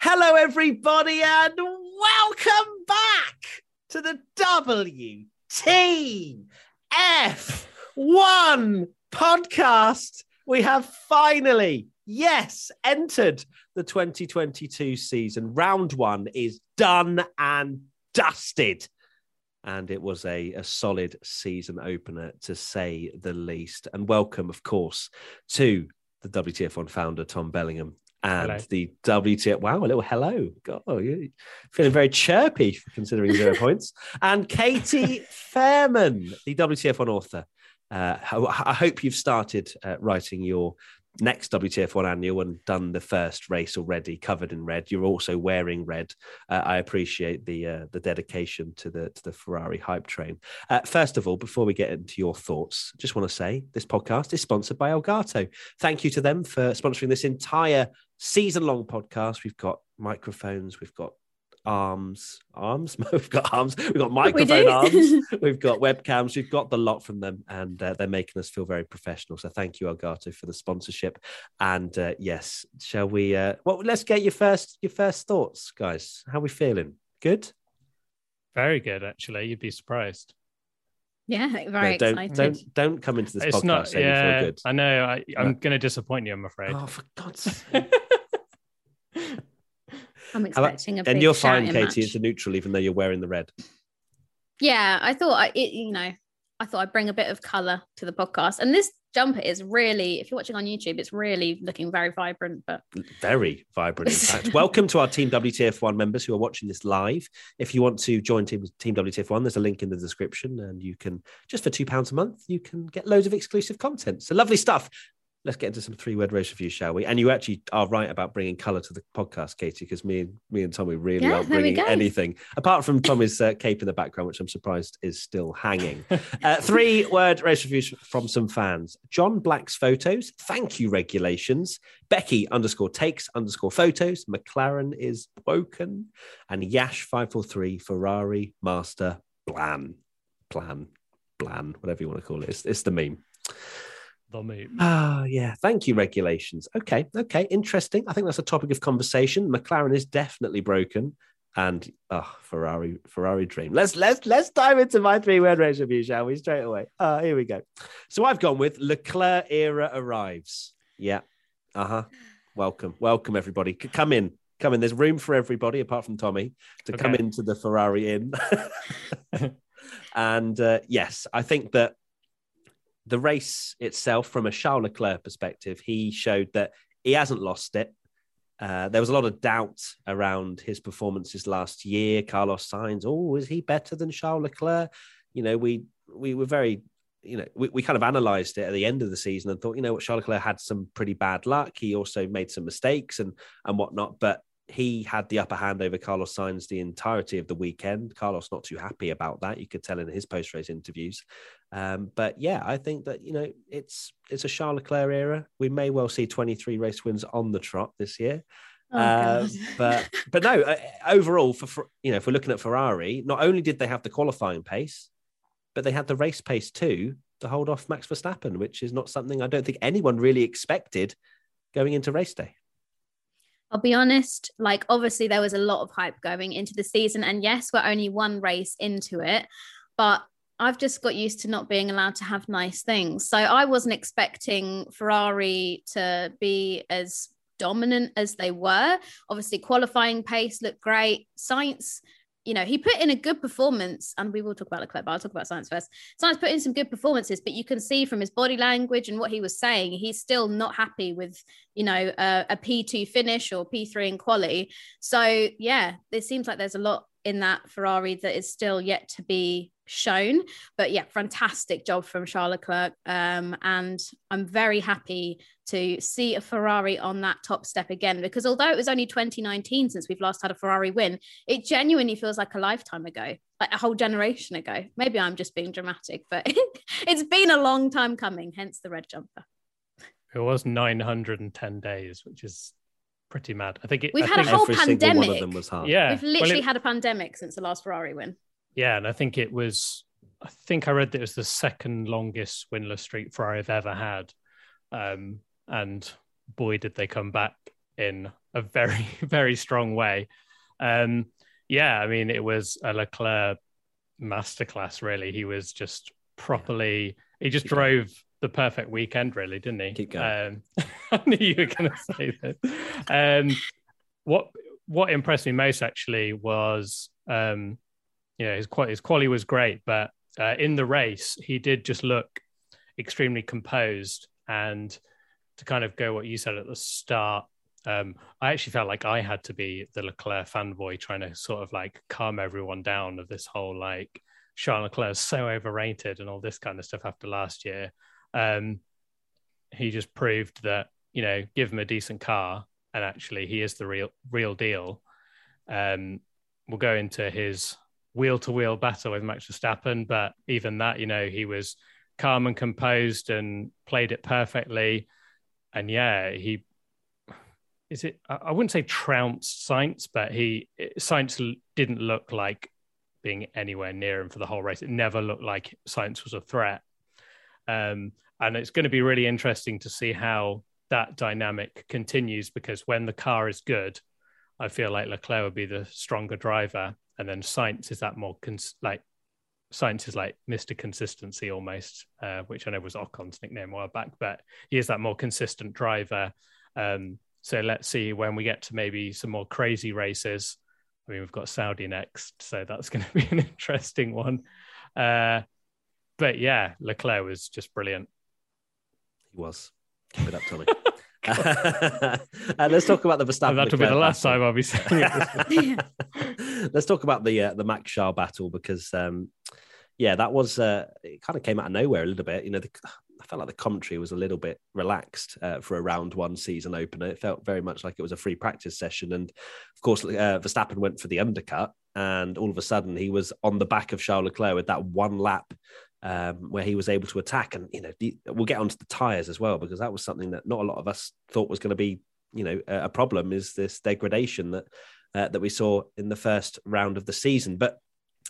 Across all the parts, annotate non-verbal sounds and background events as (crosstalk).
Hello, everybody, and welcome back to the WTF1 podcast. We have finally, yes, entered the 2022 season. Round one is done and dusted. And it was a, a solid season opener, to say the least. And welcome, of course, to the WTF1 founder, Tom Bellingham, and Hello. the WTF. Wow, a little hello. God, you're feeling very chirpy considering zero (laughs) points. And Katie Fairman, the WTF1 author. Uh, I I hope you've started uh, writing your next WTF1 annual and done the first race already, covered in red. You're also wearing red. Uh, I appreciate the uh, the dedication to the to the Ferrari hype train. Uh, first of all, before we get into your thoughts, just want to say this podcast is sponsored by Elgato. Thank you to them for sponsoring this entire season long podcast. We've got microphones, we've got arms, arms, (laughs) we've got arms, we've got microphone do. arms, (laughs) we've got webcams, we've got the lot from them, and uh, they're making us feel very professional. So thank you, Elgato, for the sponsorship. And uh, yes, shall we? Uh, well, let's get your first your first thoughts, guys. How we feeling? Good. Very good, actually. You'd be surprised. Yeah, (laughs) No, very don't excited. don't don't come into this it's podcast not. saying you Yeah, feel good. I know. I, I'm No. going to disappoint you. I'm afraid. Oh, for God's sake! I'm How about- expecting a bit. and you're fine, Katie, match. a neutral, even though you're wearing the red. Yeah, I thought I, it, you know, I thought I'd bring a bit of color to the podcast. And this jumper is really, if you're watching on YouTube, it's really looking very vibrant. But mm, very vibrant. In (laughs) fact, welcome to our Team WTF1 members who are watching this live. If you want to join Team Team WTF1, there's a link in the description, and you can just for two pounds a month, you can get loads of exclusive content. So lovely stuff. Let's get into some three-word race reviews, shall we? And you actually are right about bringing colour to the podcast, Katie, because me and me and Tommy really Yeah, aren't bringing anything apart from Tommy's uh, cape in the background, which I'm surprised is still hanging. Uh, three word race reviews from some fans. John Black's photos. Thank you, regulations. Becky underscore takes underscore photos. McLaren is broken. And Yash 543 Ferrari Master Blan. Plan. Blan, whatever you want to call it. It's, it's the meme. The move. Ah, yeah. Thank you, regulations. Okay, okay, interesting. I think that's a topic of conversation. McLaren is definitely broken, and oh, Ferrari, Ferrari dream. Let's let's let's dive into my three word race review, shall we? Straight away. Ah, here we go. So I've gone with Leclerc era arrives. Yeah. Uh huh. Welcome, welcome everybody. Come in, come in. There's room for everybody apart from Tommy to come into the Ferrari inn. (laughs) (laughs) and uh, yes, I think that the race itself, from a Charles Leclerc perspective, he showed that he hasn't lost it. Uh, there was a lot of doubt around his performances last year. Carlos Sainz, oh, is he better than Charles Leclerc? You know, we we were very, you know, we, we kind of analysed it at the end of the season and thought, you know, what Charles Leclerc had some pretty bad luck. He also made some mistakes and and whatnot, but he had the upper hand over Carlos Sainz the entirety of the weekend. Carlos not too happy about that. You could tell in his post race interviews. Um, but yeah, I think that you know it's it's a Charles Leclerc era. We may well see 23 race wins on the trot this year. Oh, Uh, but but no, uh, overall for, for you know if we're looking at Ferrari, not only did they have the qualifying pace, but they had the race pace too to hold off Max Verstappen, which is not something I don't think anyone really expected going into race day. I'll be honest, like obviously there was a lot of hype going into the season. And yes, we're only one race into it, but I've just got used to not being allowed to have nice things. So I wasn't expecting Ferrari to be as dominant as they were. Obviously, qualifying pace looked great. Sainz, you know, he put in a good performance, and we will talk about Leclerc, but I'll talk about Sainz first. Sainz put in some good performances, but you can see from his body language and what he was saying, he's still not happy with, you know, a, a P2 finish or P3 in quali. So, yeah, it seems like there's a lot in that Ferrari that is still yet to be shown. But yeah, fantastic job from Charles Leclerc. Um, and I'm very happy to see a Ferrari on that top step again because although it was only 2019 since we've last had a Ferrari win, it genuinely feels like a lifetime ago, like a whole generation ago. Maybe I'm just being dramatic, but (laughs) it's been a long time coming, hence the red jumper. It was 910 days, which is pretty mad. I think it, we've I had a whole Every pandemic. one of them was hard. yeah, We've well, literally it- had a pandemic since the last Ferrari win. Yeah, and I think it was. I think I read that it was the second longest winless streak Ferrari have ever had, um, and boy, did they come back in a very, (laughs) very strong way. Um, yeah, I mean, it was a Leclerc masterclass. Really, he was just properly. He just Keep going. drove the perfect weekend, really, didn't he? Keep going. Um, (laughs) I knew you were going to say that. Um, what what impressed me most actually was um, yeah, his quality, his quality was great, but uh, in the race, he did just look extremely composed. And to kind of go what you said at the start, um, I actually felt like I had to be the Leclerc fanboy trying to sort of like calm everyone down of this whole like Charles Leclerc is so overrated and all this kind of stuff after last year. Um, he just proved that you know, give him a decent car, and actually he is the real real deal. Um, we'll go into his wheel to wheel battle with Max Verstappen, but even that, you know, he was calm and composed and played it perfectly. And yeah, he is it. I wouldn't say trounced Sainz, but he Sainz didn't look like being anywhere near him for the whole race. It never looked like Sainz was a threat. Um, and it's going to be really interesting to see how that dynamic continues because when the car is good, I feel like Leclerc would be the stronger driver, and then Sainz is that more cons- like Sainz is like Mr. Consistency almost, uh, which I know was Ocon's nickname a while back, but he is that more consistent driver. Um, so let's see when we get to maybe some more crazy races. I mean, we've got Saudi next, so that's (laughs) going to be an interesting one. Uh, but yeah, Leclerc was just brilliant. He was. (laughs) Keep it up, Tommy. (laughs) uh, let's talk about the Verstappen. And that will be the last time I'll be saying it. Let's talk about the uh, the Max Charles battle because um, yeah, that was uh, it. Kind of came out of nowhere a little bit. You know, the, I felt like the commentary was a little bit relaxed uh, for a round one season opener. It felt very much like it was a free practice session, and of course, uh, Verstappen went for the undercut, and all of a sudden he was on the back of Charles Leclerc with that one lap um, where he was able to attack. And you know, we'll get onto the tires as well because that was something that not a lot of us thought was going to be, you know, a problem. Is this degradation that uh, that we saw in the first round of the season? But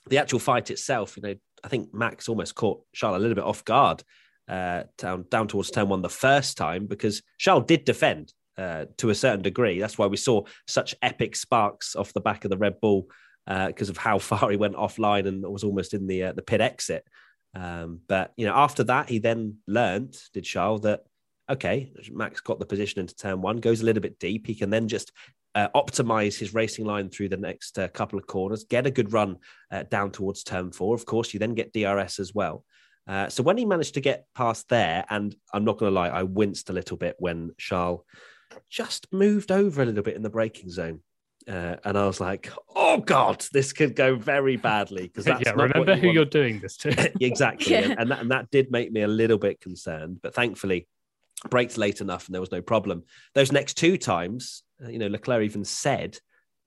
the actual fight itself, you know, I think Max almost caught Charles a little bit off guard uh, down down towards turn one the first time because Charles did defend. Uh, to a certain degree, that's why we saw such epic sparks off the back of the Red Bull because of how (laughs) far he went offline and was almost in the uh, the pit exit. Um, but you know, after that, he then learned, did Charles, that okay, Max got the position into turn one, goes a little bit deep. He can then just uh, optimize his racing line through the next uh, couple of corners, get a good run uh, down towards turn four. Of course, you then get DRS as well. Uh, so when he managed to get past there, and I'm not going to lie, I winced a little bit when Charles just moved over a little bit in the braking zone. Uh, and I was like, "Oh God, this could go very badly." Because (laughs) that's yeah, not remember you who want. you're doing this to. (laughs) exactly, Yeah. (laughs) and that, and that did make me a little bit concerned. But thankfully, braked late enough, and there was no problem. Those next two times, uh, you know, Leclerc even said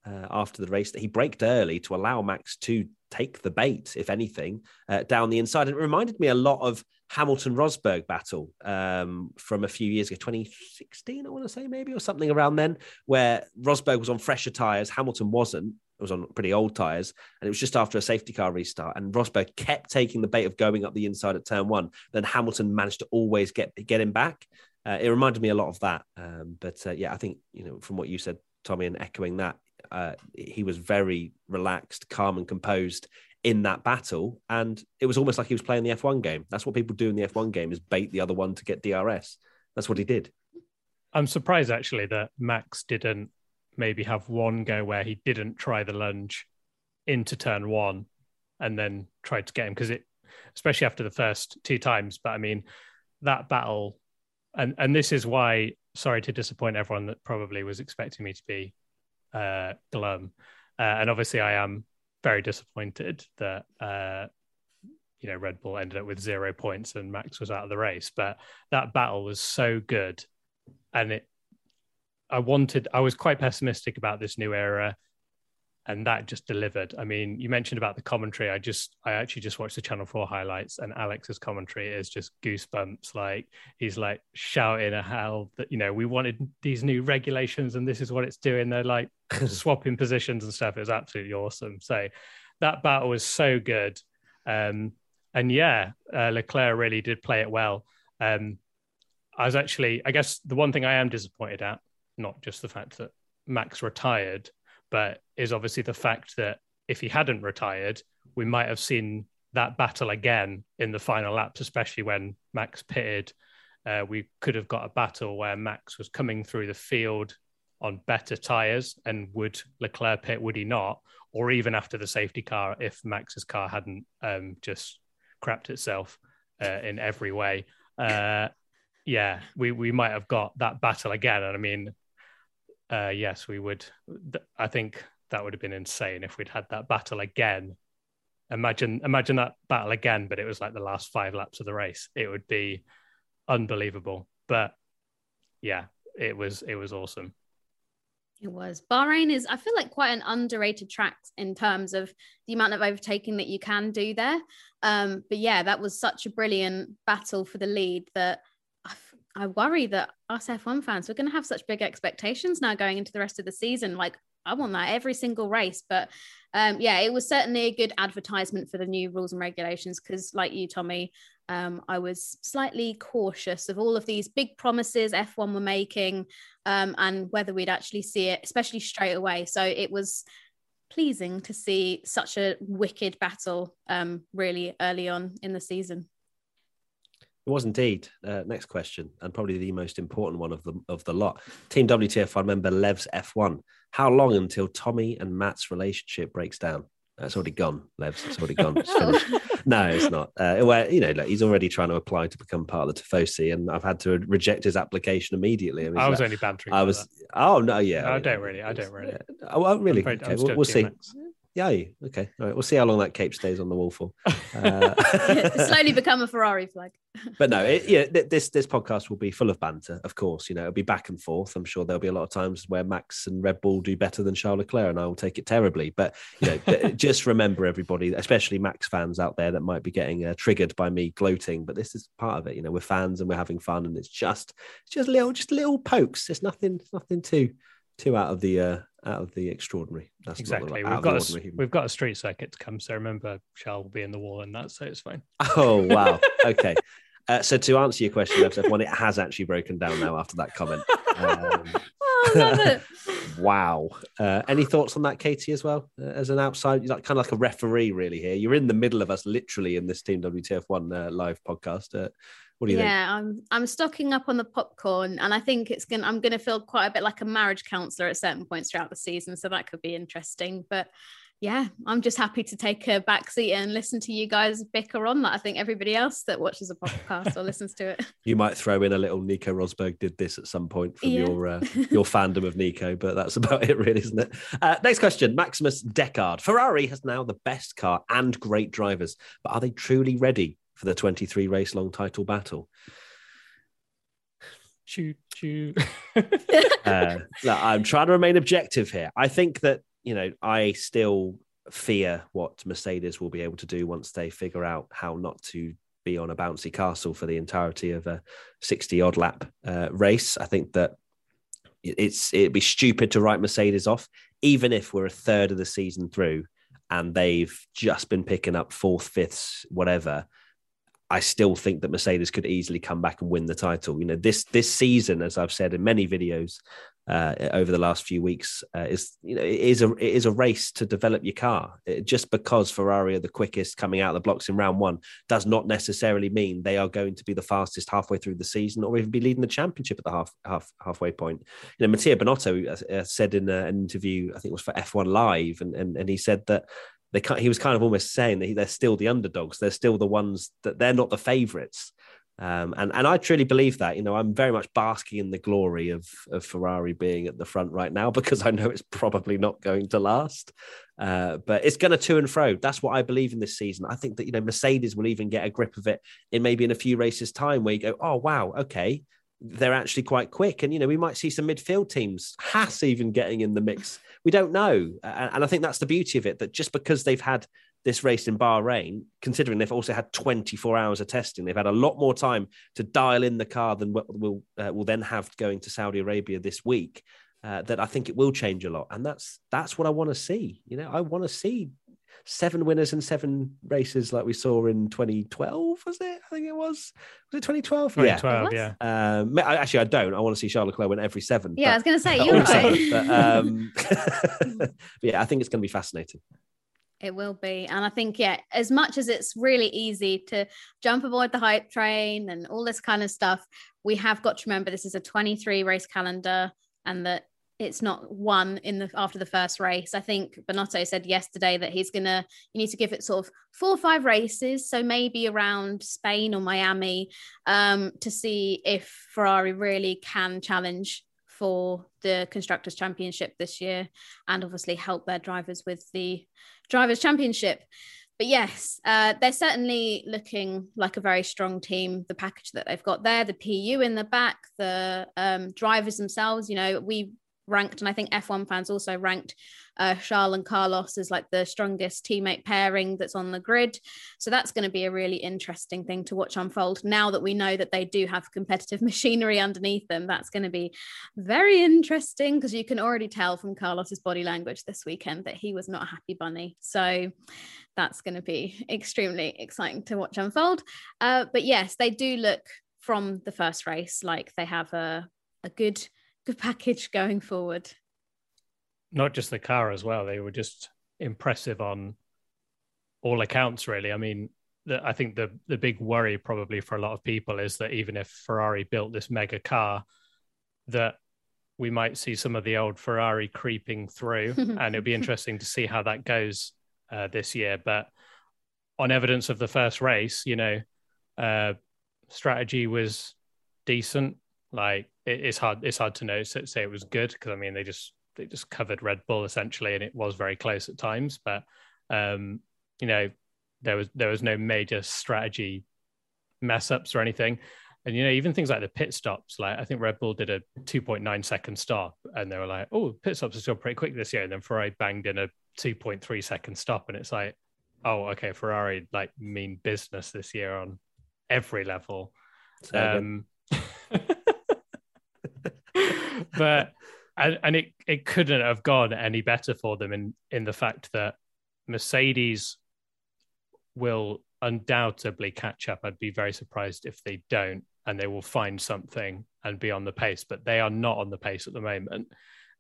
uh, after the race that he braked early to allow Max to take the bait, if anything, uh, down the inside. And it reminded me a lot of Hamilton Rosberg battle um, from a few years ago, 2016, I want to say maybe, or something around then, where Rosberg was on fresher tyres, Hamilton wasn't. It was on pretty old tyres, and it was just after a safety car restart. And Rosberg kept taking the bait of going up the inside at turn one. Then Hamilton managed to always get get him back. Uh, it reminded me a lot of that. Um, but uh, yeah, I think you know from what you said, Tommy, and echoing that, uh, he was very relaxed, calm, and composed in that battle, and it was almost like he was playing the F1 game. That's what people do in the F1 game: is bait the other one to get DRS. That's what he did. I'm surprised actually that Max didn't maybe have one go where he didn't try the lunge into turn one and then tried to get him because it, especially after the first two times. But I mean, that battle, and and this is why. Sorry to disappoint everyone that probably was expecting me to be uh, glum, uh, and obviously I am very disappointed that uh, you know Red Bull ended up with zero points and Max was out of the race. But that battle was so good, and it. I wanted. I was quite pessimistic about this new era, and that just delivered. I mean, you mentioned about the commentary. I just, I actually just watched the Channel Four highlights, and Alex's commentary is just goosebumps. Like he's like shouting at how that you know we wanted these new regulations, and this is what it's doing. They're like (laughs) swapping positions and stuff. It was absolutely awesome. So that battle was so good. Um, and yeah, uh, Leclerc really did play it well. Um, I was actually, I guess, the one thing I am disappointed at, not just the fact that Max retired, but is obviously the fact that if he hadn't retired, we might have seen that battle again in the final laps, especially when Max pitted. Uh, we could have got a battle where Max was coming through the field on better tyres, and would Leclerc pit? Would he not? Or even after the safety car, if Max's car hadn't um, just crapped itself uh, in every way. Uh, yeah, we we might have got that battle again. And I mean, uh, yes, we would. I think that would have been insane if we'd had that battle again. Imagine, imagine that battle again, but it was like the last five laps of the race. It would be unbelievable. But yeah, it was it was awesome. It was. Bahrain is, I feel like, quite an underrated track in terms of the amount of overtaking that you can do there. Um, but yeah, that was such a brilliant battle for the lead that I, worry that us F1 fans, we're going to have such big expectations now going into the rest of the season. Like, I want that every single race. But um, yeah, it was certainly a good advertisement for the new rules and regulations because, like you, Tommy, um, I was slightly cautious of all of these big promises F1 were making um, and whether we'd actually see it, especially straight away. So it was pleasing to see such a wicked battle um, really early on in the season. It was indeed. Uh, next question, and probably the most important one of the of the lot. Team WTF1 member Lev's F1. How long until Tommy and Matt's relationship breaks down? It's already gone, Levs. It's already gone. It's (laughs) no, it's not. Uh, well, you know, like, he's already trying to apply to become part of the Tifosi, and I've had to reject his application immediately. I, mean, I was like, only bantering. I was. That. Oh no, yeah. No, I don't really. I don't really. Yeah. Oh, well, really. Okay, we'll, we'll see. Yeah, okay. All right, we'll see how long that cape stays on the wall for. (laughs) (laughs) Uh... Slowly become a Ferrari flag. (laughs) but no, it, yeah, this this podcast will be full of banter. Of course, you know it'll be back and forth. I'm sure there'll be a lot of times where Max and Red Bull do better than Charles Leclerc, and I will take it terribly. But you know, just remember everybody, especially Max fans out there that might be getting uh, triggered by me gloating. But this is part of it. You know, we're fans and we're having fun, and it's just it's just little just little pokes. It's nothing nothing too too out of the uh, out of the extraordinary. That's exactly. we've got a, we've got a street circuit to come, so remember, Charles will be in the wall and that, so it's fine. Oh wow. (laughs) okay. Uh, so to answer your question, one, it has actually broken down now after that comment. Um, (laughs) oh, (laughs) wow. Uh, any thoughts on that, Katie, as well? Uh, as an outside, like kind of like a referee, really. Here, you're in the middle of us, literally, in this Team WTF One uh, live podcast. What do you yeah, think? I'm I'm stocking up on the popcorn, and I think it's gonna I'm gonna feel quite a bit like a marriage counselor at certain points throughout the season, so that could be interesting. But yeah, I'm just happy to take a back seat and listen to you guys bicker on that. I think everybody else that watches a podcast or listens to it. (laughs) You might throw in a little Nico Rosberg did this at some point from yeah. your uh, (laughs) your fandom of Nico, but that's (laughs) about it, really, isn't it? Uh, next question: Maximus Decard. Ferrari has now the best car and great drivers, but are they truly ready for the 23 race long title battle. Choo choo. (laughs) uh, (laughs) I'm trying to remain objective here. I think that, you know, I still fear what Mercedes will be able to do once they figure out how not to be on a bouncy castle for the entirety of a 60 odd lap uh, race. I think that it's it'd be stupid to write Mercedes off, even if we're a third of the season through and they've just been picking up fourth, fifths, whatever. I still think that Mercedes could easily come back and win the title. You know, this this season, as I've said in many videos uh, over the last few weeks, uh, is you know it is a it is a race to develop your car. It, just because Ferrari are the quickest coming out of the blocks in round one does not necessarily mean they are going to be the fastest halfway through the season or even be leading the championship at the half, half halfway point. You know, Mattia Binotto uh, uh said in uh, an interview, I think it was for F1 Live, and, and and he said that they he was kind of almost saying that they're still the underdogs. They're still the ones that they're not the favourites. Um, and and I truly believe that. You know, I'm very much basking in the glory of of Ferrari being at the front right now (laughs) because I know it's probably not going to last. Uh, but it's going to to and fro. That's what I believe in this season. I think that you know Mercedes will even get a grip of it in maybe in a few races time where you go, oh wow, okay, they're actually quite quick, and you know we might see some midfield teams, Haas even getting in the mix. We don't know, and I think that's the beauty of it. That just because they've had this race in Bahrain, considering they've also had 24 hours of testing, they've had a lot more time to dial in the car than what we'll, uh, we'll then have going to Saudi Arabia this week. Uh, that I think it will change a lot, and that's that's what I want to see. You know, I want to see seven winners in seven races like we saw in 2012 was it? I think it was. Was it 2012 2012 yeah, yeah. Um, actually i don't. I want to see charles leclerc win every seven yeah but, i was going to say you're right. but, um, (laughs) (laughs) but yeah i think it's going to be fascinating. It will be. And I think, yeah, as much as it's really easy to jump aboard the hype train and all this kind of stuff, we have got to remember this is a 23 race calendar and that it's not one in the after the first race. I think Binotto said yesterday that he's gonna you need to give it sort of four or five races, so maybe around Spain or Miami, um, to see if Ferrari really can challenge for the constructors championship this year and obviously help their drivers with the drivers championship but yes, uh, they're certainly looking like a very strong team. The package that they've got there, the PU in the back, the um, drivers themselves. You know, we ranked, and I think F1 fans also ranked uh, Charles and Carlos as like the strongest teammate pairing that's on the grid. So that's going to be a really interesting thing to watch unfold. Now that we know that they do have competitive (laughs) machinery underneath them, that's going to be very interesting because you can already tell from Carlos's body language this weekend that he was not a happy bunny. So that's going to be extremely exciting to watch unfold. Uh, but yes, they do look from the first race like they have a, a good good package going forward. Not just the car as well; they were just impressive on all accounts. Really, I mean, the, I think the the big worry probably for a lot of people is that even if Ferrari built this mega car, that we might see some of the old Ferrari creeping through, (laughs) and it'll be interesting to see how that goes uh, this year. But on evidence of the first race, you know, uh, strategy was decent. Like it, it's hard it's hard to know say it was good because I mean they just they just covered Red Bull essentially and it was very close at times, but um, you know there was there was no major strategy mess ups or anything. And you know, even things like the pit stops, like I think Red Bull did a 2.9 second stop, and they were like, "Oh, pit stops are still pretty quick this year." And then Ferrari banged in a 2.3 second stop, and it's like, "Oh, okay, Ferrari like mean business this year on every level." Um, but and, and it it couldn't have gone any better for them in in the fact that Mercedes will undoubtedly catch up. I'd be very surprised if they don't, and they will find something and be on the pace. But they are not on the pace at the moment,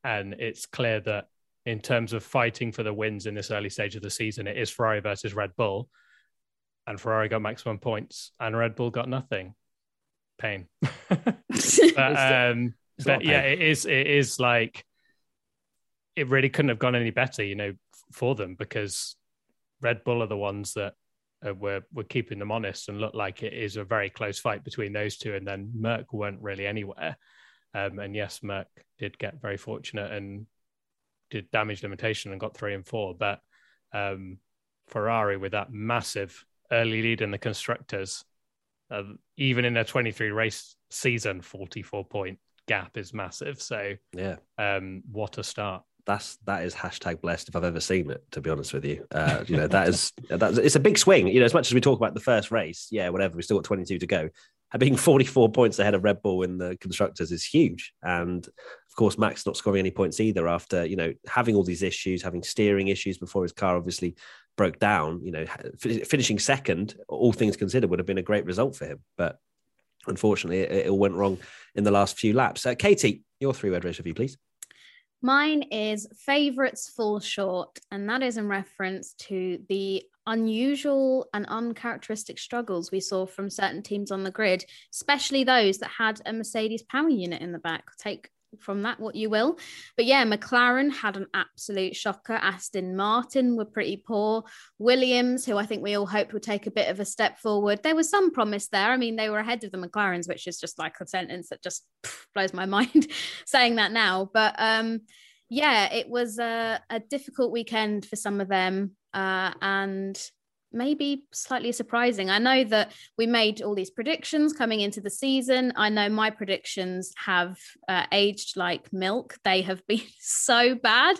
and it's clear that in terms of fighting for the wins in this early stage of the season, it is Ferrari versus Red Bull, and Ferrari got maximum points, and Red Bull got nothing. Pain. (laughs) but, (laughs) um, but yeah, it is. It is like it really couldn't have gone any better, you know, for them because Red Bull are the ones that uh, were were keeping them honest and look like it is a very close fight between those two. And then Merc weren't really anywhere. Um, and yes, Merc did get very fortunate and did damage limitation and got three and four. But um, Ferrari with that massive early lead in the constructors, uh, even in a 23 race season, 44 point gap is massive. So yeah, um, what a start. That's that is hashtag blessed if I've ever seen it. To be honest with you, uh, you know that is (laughs) that's it's a big swing. You know, as much as we talk about the first race, yeah, whatever. We still got 22 to go. Being 44 points ahead of Red Bull in the constructors is huge, and of course Max not scoring any points either after you know having all these issues, having steering issues before his car obviously broke down. You know, finishing second, all things considered, would have been a great result for him, but unfortunately, it, it all went wrong in the last few laps. Uh, Katie, your three word race review, please. Mine is favourites fall short, and that is in reference to the unusual and uncharacteristic struggles we saw from certain teams on the grid, especially those that had a Mercedes power unit in the back. Take from that what you will. But yeah, McLaren had an absolute shocker. Aston Martin were pretty poor. Williams, who I think we all hoped would take a bit of a step forward, there was some promise there. I mean, they were ahead of the McLarens, which is just like a sentence that just blows my (laughs) mind saying that now. But um, yeah, it was a, a difficult weekend for some of them. Uh, and maybe slightly surprising. I know that we made all these predictions coming into the season. I know my predictions have uh, aged like milk. They have (laughs) been so bad,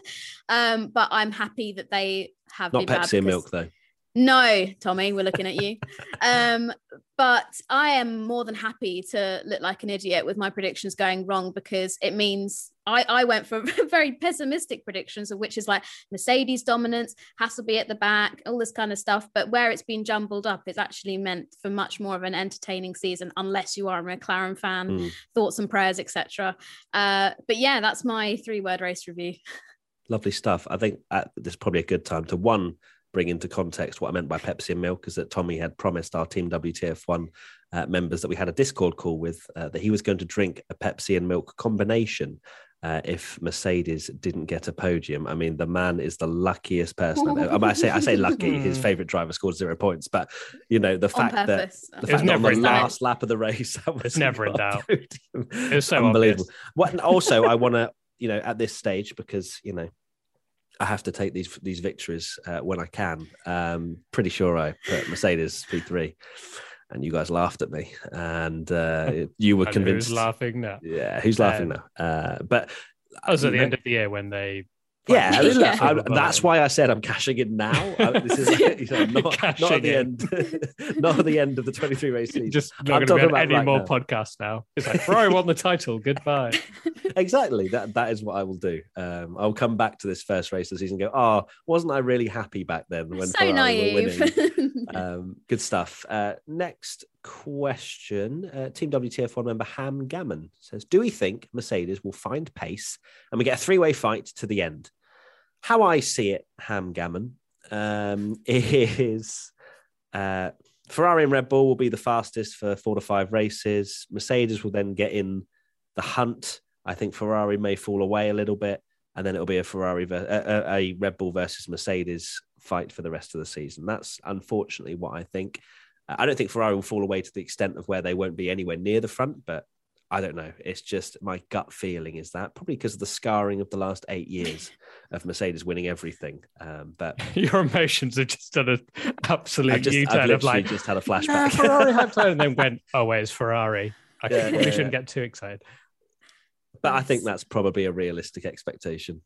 um, but I'm happy that they have not been Pepsi and milk though. No, Tommy, we're looking at you. um, but I am more than happy to look like an idiot with my predictions going wrong because it means I, I went for (laughs) very pessimistic predictions, of which is like Mercedes dominance, Hasselby at the back, all this kind of stuff. But where it's been jumbled up, it's actually meant for much more of an entertaining season, unless you are a McLaren fan. Mm. Thoughts and prayers, etc. Uh, but yeah, that's my three-word race review. (laughs) Lovely stuff. I think uh, this is probably a good time to one bring into context what I meant by Pepsi and milk is that Tommy had promised our Team WTF1 uh, members that we had a Discord call with uh, that he was going to drink a Pepsi and milk combination. Uh, if Mercedes didn't get a podium, I mean, the man is the luckiest person. I've ever. I, mean, I say, I say lucky. (laughs) His favorite driver scored zero points, but you know the fact that the fact that on the last doubt. lap of the race, (laughs) that was never in doubt. It was so unbelievable. What? Also, I want to, you know, at this stage because you know I have to take these these victories uh, when I can. Um, pretty sure I put Mercedes P3, and you guys laughed at me, and uh, (laughs) you were convinced. Who's laughing now? Yeah, who's laughing um, now? Uh, but that was at the end of the year when they yeah, I mean, look, I, that's why I said I'm cashing in now. I, this is you know, (laughs) not, not at the end, (laughs) not at the end of the 23 race season. Just not going to be on any right more now. podcasts now. It's like Ferrari won the title. Goodbye. (laughs) exactly. That that is what I will do. Um, I'll come back to this first race of the season. and Go. Oh, wasn't I really happy back then when so Ferrari naive. were winning? um, good stuff. Uh, next question. Uh, Team WTF1 member Ham Gammon says, "Do we think Mercedes will find pace and we get a three-way fight to the end?" how I see it, Ham Gammon, um, (laughs) is uh, Ferrari and Red Bull will be the fastest for four to five races. Mercedes will then get in the hunt. I think Ferrari may fall away a little bit, and then it'll be a Ferrari, a, a Red Bull versus Mercedes fight for the rest of the season. That's unfortunately what I think. I don't think Ferrari will fall away to the extent of where they won't be anywhere near the front, but I don't know. It's just my gut feeling is that probably because of the scarring of the last eight years (laughs) of Mercedes winning everything. Um, but (laughs) your emotions have just done an absolute just, U-turn of like just had a flashback. Ferrari have and then (laughs) went, oh wait, it's Ferrari. I yeah, yeah, shouldn't yeah. get too excited. But I think that's probably a realistic expectation.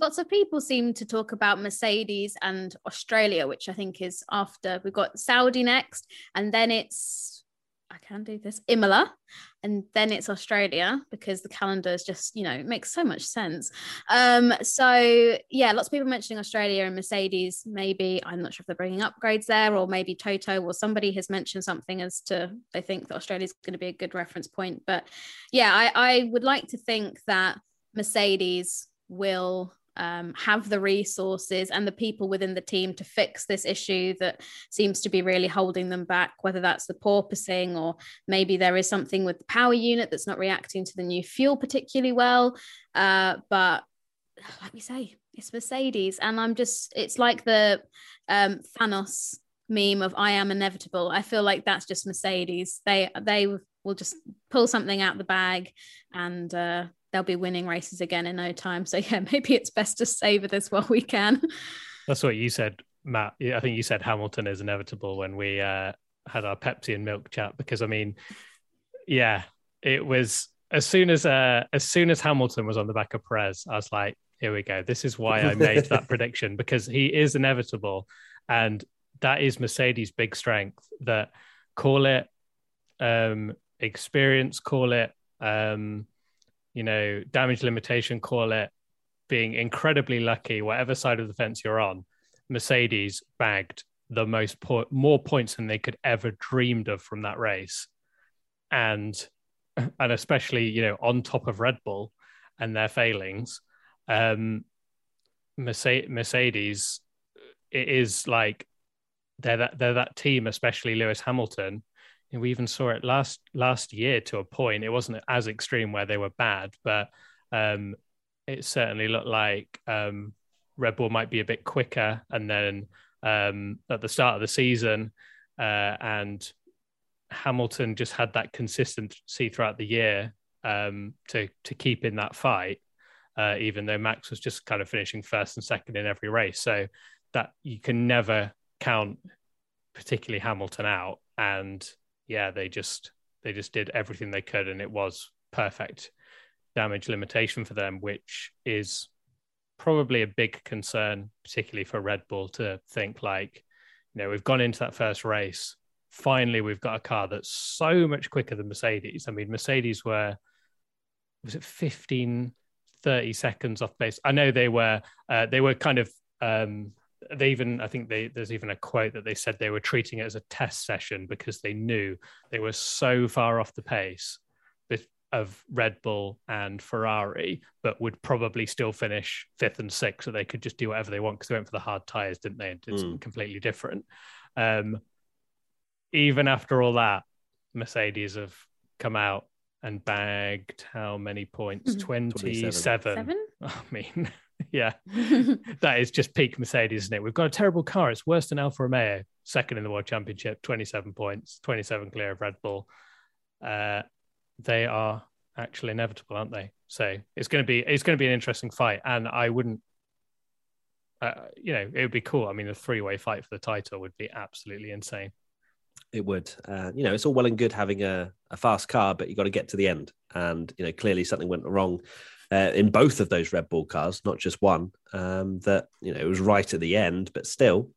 Lots of people seem to talk about Mercedes and Australia, which I think is after we've got Saudi next, and then it's I can do this. Imola, and then it's Australia because the calendar is just, you know, makes so much sense. Um, so yeah, lots of people mentioning Australia and Mercedes. Maybe I'm not sure if they're bringing upgrades there, or maybe Toto or somebody has mentioned something as to they think that Australia is going to be a good reference point. But yeah, I, I would like to think that Mercedes will um, have the resources and the people within the team to fix this issue that seems to be really holding them back, whether that's the porpoising or maybe there is something with the power unit that's not reacting to the new fuel particularly well. Uh, but like we say, it's Mercedes. And I'm just, it's like the um, Thanos meme of I am inevitable. I feel like that's just Mercedes. They, they, will just pull something out the bag and uh, they'll be winning races again in no time. So yeah, (laughs) maybe it's best to savor this while we can. That's what you said, Matt. I think you said Hamilton is inevitable when we uh, had our Pepsi and milk chat because I mean, yeah, it was as soon as uh, as soon as Hamilton was on the back of Perez, I was like, here we go. This is why I made that (laughs) prediction because he is inevitable, and that is Mercedes' big strength. That call it um, experience, call it um, you know, damage limitation, call it being incredibly lucky, whatever side of the fence you're on, Mercedes bagged the most po- more points than they could ever dreamed of from that race, and and especially you know on top of Red Bull and their failings, um, Mercedes, Mercedes it is like they're that they're that team, especially Lewis Hamilton, we even saw it last last year to a point. It wasn't as extreme where they were bad, but um, it certainly looked like um, Red Bull might be a bit quicker. And then um, at the start of the season, uh, and Hamilton just had that consistency throughout the year um, to to keep in that fight, uh, even though Max was just kind of finishing first and second in every race. So that you can never count, particularly Hamilton out. And yeah, they just they just did everything they could, and it was perfect damage limitation for them, which is probably a big concern, particularly for Red Bull, to think like, you know, we've gone into that first race. Finally, we've got a car that's so much quicker than Mercedes. I mean, Mercedes were, was it 15, 30 seconds off base? I know they were, uh, they were kind of, um, they even, I think they, there's even a quote that they said they were treating it as a test session because they knew they were so far off the pace of Red Bull and Ferrari, but would probably still finish fifth and sixth, so they could just do whatever they want because they went for the hard tires, didn't they? And did mm. something completely different. Um, even after all that, Mercedes have come out and bagged how many points? Mm-hmm. 27. (laughs) I mean, (laughs) yeah, (laughs) that is just peak Mercedes, isn't it? We've got a terrible car. It's worse than Alfa Romeo, second in the World Championship, 27 points, 27 clear of Red Bull. Uh, they are actually inevitable, aren't they? So it's going to be it's going to be an interesting fight, and I wouldn't, uh, you know, it would be cool. I mean, a three way fight for the title would be absolutely insane. It would. Uh, you know, it's all well and good having a, a fast car, but you got to get to the end, and you know, clearly something went wrong. Uh, in both of those Red Bull cars, not just one. Um, that you know it was right at the end, but still,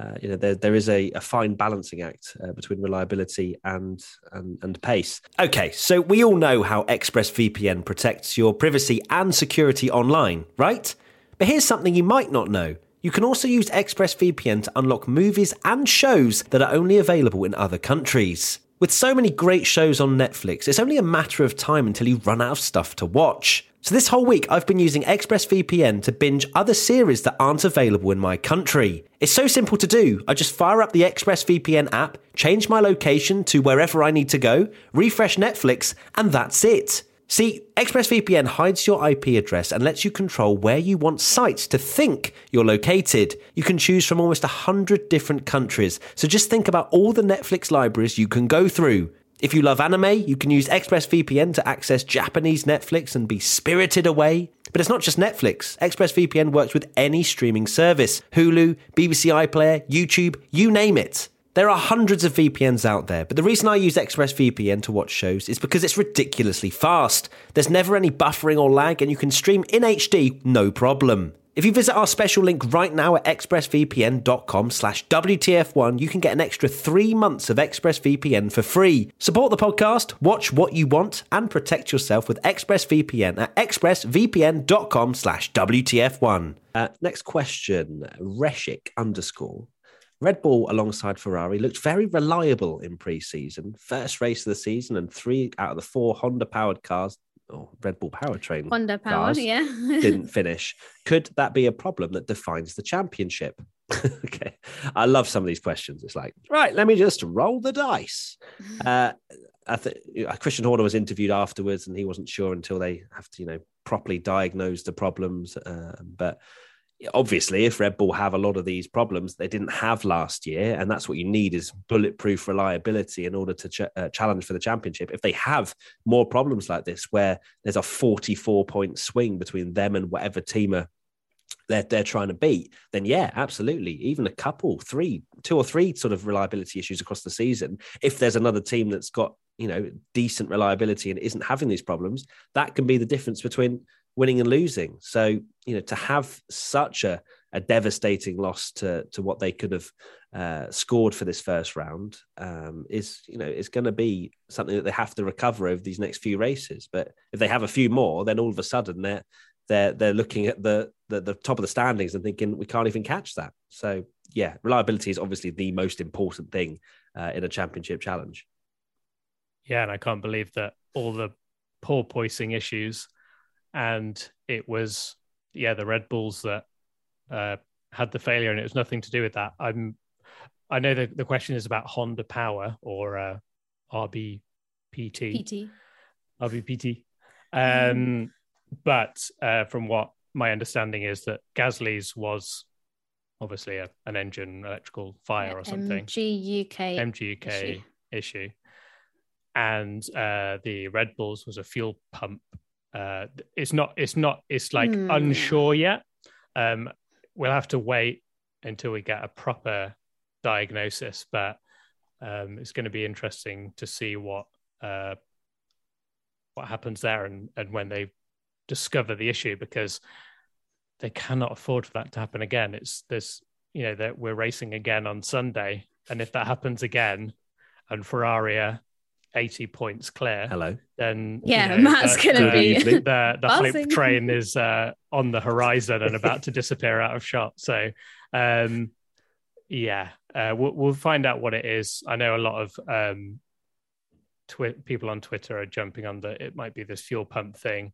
uh, you know there, there is a, a fine balancing act uh, between reliability and, and and pace. Okay so we all know how expressvpn protects your privacy and security online right? But here's something you might not know. You can also use expressvpn to unlock movies and shows that are only available in other countries. With so many great shows on netflix it's only a matter of time until you run out of stuff to watch so this whole week, I've been using ExpressVPN to binge other series that aren't available in my country. It's so simple to do. I just fire up the ExpressVPN app, change my location to wherever I need to go, refresh Netflix, and that's it. See, ExpressVPN hides your IP address and lets you control where you want sites to think you're located. You can choose from almost 100 different countries, so just think about all the Netflix libraries you can go through. If you love anime, you can use ExpressVPN to access Japanese Netflix and be spirited away. But it's not just Netflix. ExpressVPN works with any streaming service Hulu, BBC iPlayer, YouTube, you name it. There are hundreds of VPNs out there, but the reason I use ExpressVPN to watch shows is because it's ridiculously fast. There's never any buffering or lag, and you can stream in HD no problem. If you visit our special link right now at expressvpn.com slash WTF1, you can get an extra three months of ExpressVPN for free. Support the podcast, watch what you want, and protect yourself with ExpressVPN at expressvpn.com slash WTF1. Uh, next question, Reshik underscore. Red Bull alongside Ferrari looked very reliable in pre-season. First race of the season and three out of the four Honda powered cars or Red Bull powertrain Honda power, yeah, (laughs) didn't finish. Could that be a problem that defines the championship? (laughs) okay, I love some of these questions. It's like, right, let me just roll the dice. (laughs) Uh, I think Christian Horner was interviewed afterwards, and he wasn't sure until they have to, you know, properly diagnose the problems. Uh, but obviously if red bull have a lot of these problems they didn't have last year and that's what you need is bulletproof reliability in order to ch- uh, challenge for the championship. If they have more problems like this where there's a 44 point swing between them and whatever team are they're, they're trying to beat then yeah absolutely. Even a couple three two or three sort of reliability issues across the season if there's another team that's got you know decent reliability and isn't having these problems that can be the difference between winning and losing. So, you know, to have such a, a devastating loss to, to what they could have uh, scored for this first round um, is, you know, is going to be something that they have to recover over these next few races. But if they have a few more, then all of a sudden they're they're they're looking at the the, the top of the standings and thinking we can't even catch that. So yeah, reliability is obviously the most important thing uh, in a championship challenge. Yeah, and I can't believe that all the porpoising issues and it was yeah the Red Bulls that uh, had the failure, and it was nothing to do with that. I'm I know the, the question is about Honda power or uh, RBPT. PT. RBPT. (laughs) Um, but uh, from what my understanding is that Gasly's was obviously a, an engine electrical fire or something. MGUK. MGUK issue. issue. And uh, the Red Bulls was a fuel pump. Uh, it's not. It's not. It's like Hmm. unsure yet. Um, we'll have to wait until we get a proper diagnosis, but um, it's going to be interesting to see what uh, what happens there and, and when they discover the issue because they cannot afford for that to happen again. It's this you know that we're racing again on Sunday, and if that happens again, and Ferrari are eighty points clear, Hello. then Yeah, you know, Matt's the- gonna the- be (laughs) the the buzzing. hype train is uh, on the horizon and about to (laughs) disappear out of shot. So, um, yeah, uh, we'll, we'll find out what it is. I know a lot of um, twi- people on Twitter are jumping on the it might be this fuel pump thing,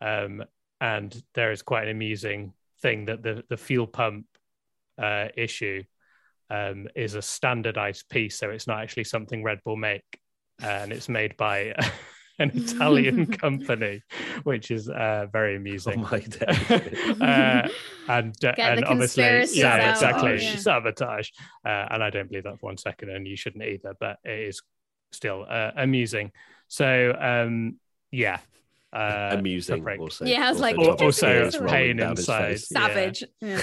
um, and there is quite an amusing thing that the the fuel pump uh, issue um, is a standardized piece, so it's not actually something Red Bull make, and it's made by (laughs) an Italian (laughs) company, which is uh, very Oh amusing. my (laughs) days. uh, and uh, and obviously, yeah, out. exactly, Oh, yeah. sabotage. Uh, and I don't believe that for one second, and you shouldn't either. But it is still uh, amusing. So, um, yeah, uh, Amusing. break. Also, Yeah, I was like, Topic also is rolling pain inside. Savage. Yeah.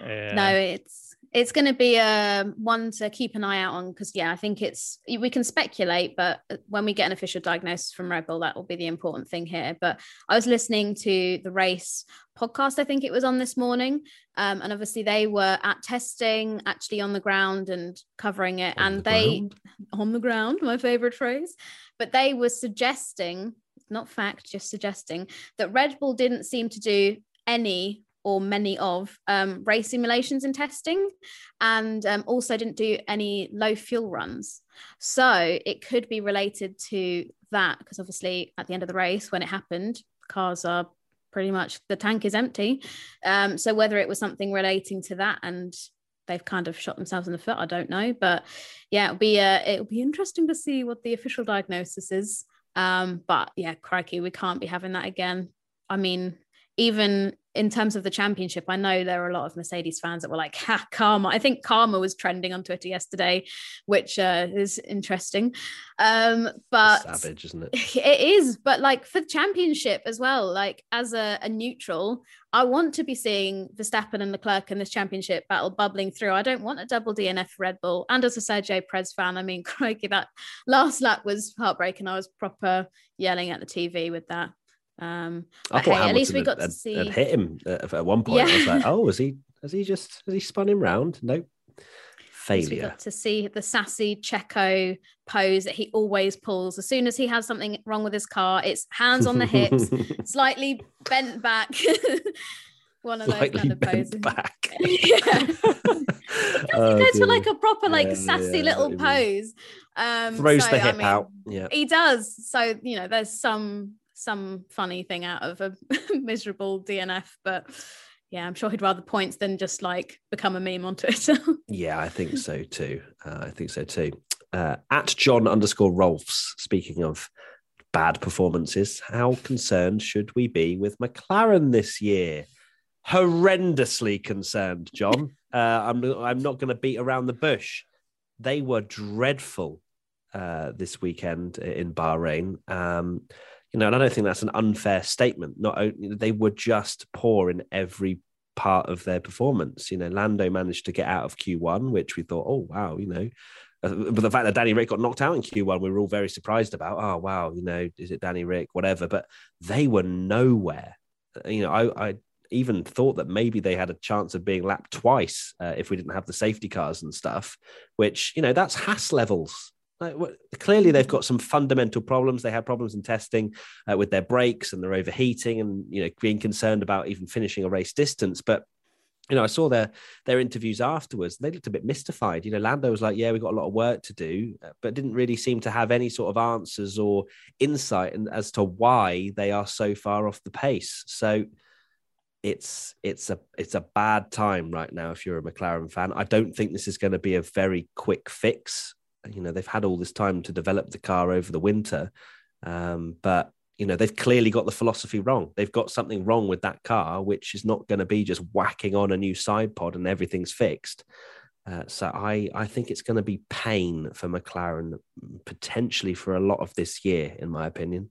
yeah. No, it's it's going to be a one to keep an eye out on because yeah, I think it's we can speculate, but when we get an official diagnosis from Red Bull, that will be the important thing here. But I was listening to the race podcast, I think it was on this morning, um, and obviously they were at testing, actually on the ground and covering it, On and the they ground? on the ground, my favorite phrase, but they were suggesting, not fact, just suggesting that Red Bull didn't seem to do any or many of um, race simulations and testing, and um, also didn't do any low fuel runs. So it could be related to that because obviously at the end of the race, when it happened, cars are pretty much the tank is empty. Um, so whether it was something relating to that and they've kind of shot themselves in the foot, I don't know. But yeah, it'll be uh, it'll be interesting to see what the official diagnosis is. Um, but yeah, crikey, we can't be having that again. I mean, even in terms of the championship, I know there are a lot of Mercedes fans that were like, ha, karma. I think karma was trending on Twitter yesterday, which uh, is interesting. Um, but savage, isn't it? (laughs) it is, but like for the championship as well, like as a, a neutral, I want to be seeing Verstappen and Leclerc in this championship battle bubbling through. I don't want a double DNF Red Bull. And as a Sergio Perez fan, I mean, (laughs) crikey, that last lap was heartbreaking. I was proper yelling at the TV with that. Um, I thought hey, at least we got had, to see. hit him at, at one point. I was like, oh, has he? Has he just? Has he spun him round? Nope. Failure. got to see the sassy Checo pose that he always pulls. As soon as he has something wrong with his car, it's hands on the hips, (laughs) slightly bent back. (laughs) One of those kind of poses. back. (laughs) yeah. Oh, he goes for like a proper, like Yeah, sassy yeah, little I know what you pose. Um, Throws so, the I hip mean, out. Yeah. He does. So you know, there's some some funny thing out of a (laughs) miserable DNF, but yeah, I'm sure he'd rather points than just like become a meme on Twitter. (laughs) Yeah, I think so too. Uh, I think so too. Uh, at John underscore Rolfs, speaking of bad performances, how concerned should we be with McLaren this year? Horrendously concerned, John. (laughs) Uh, I'm, I'm not going to beat around the bush. They were dreadful uh, this weekend in Bahrain. Um, you know, and I don't think that's an unfair statement. Not only they were just poor in every part of their performance. You know, Lando managed to get out of Q1, which we thought, oh wow, you know. Uh, but the fact that Danny Rick got knocked out in Q1, we were all very surprised about. Oh wow, you know, is it Danny Rick, whatever? But they were nowhere. Uh, You know, I, I even thought that maybe they had a chance of being lapped twice uh, if we didn't have the safety cars and stuff. Which you know, that's Haas levels. Like, clearly, they've got some fundamental problems. They had problems in testing uh, with their brakes and their overheating, and you know, being concerned about even finishing a race distance. But you know, I saw their their interviews afterwards. They looked a bit mystified. You know, Lando was like, "Yeah, we've got a lot of work to do," uh, but didn't really seem to have any sort of answers or insight as to why they are so far off the pace. So it's it's a it's a bad time right now if you're a McLaren fan. I don't think this is going to be a very quick fix. You know, they've had all this time to develop the car over the winter, um, but you know they've clearly got the philosophy wrong. They've got something wrong with that car, which is not going to be just whacking on a new side pod and everything's fixed. Uh, so I, I think it's going to be pain for McLaren potentially for a lot of this year, in my opinion.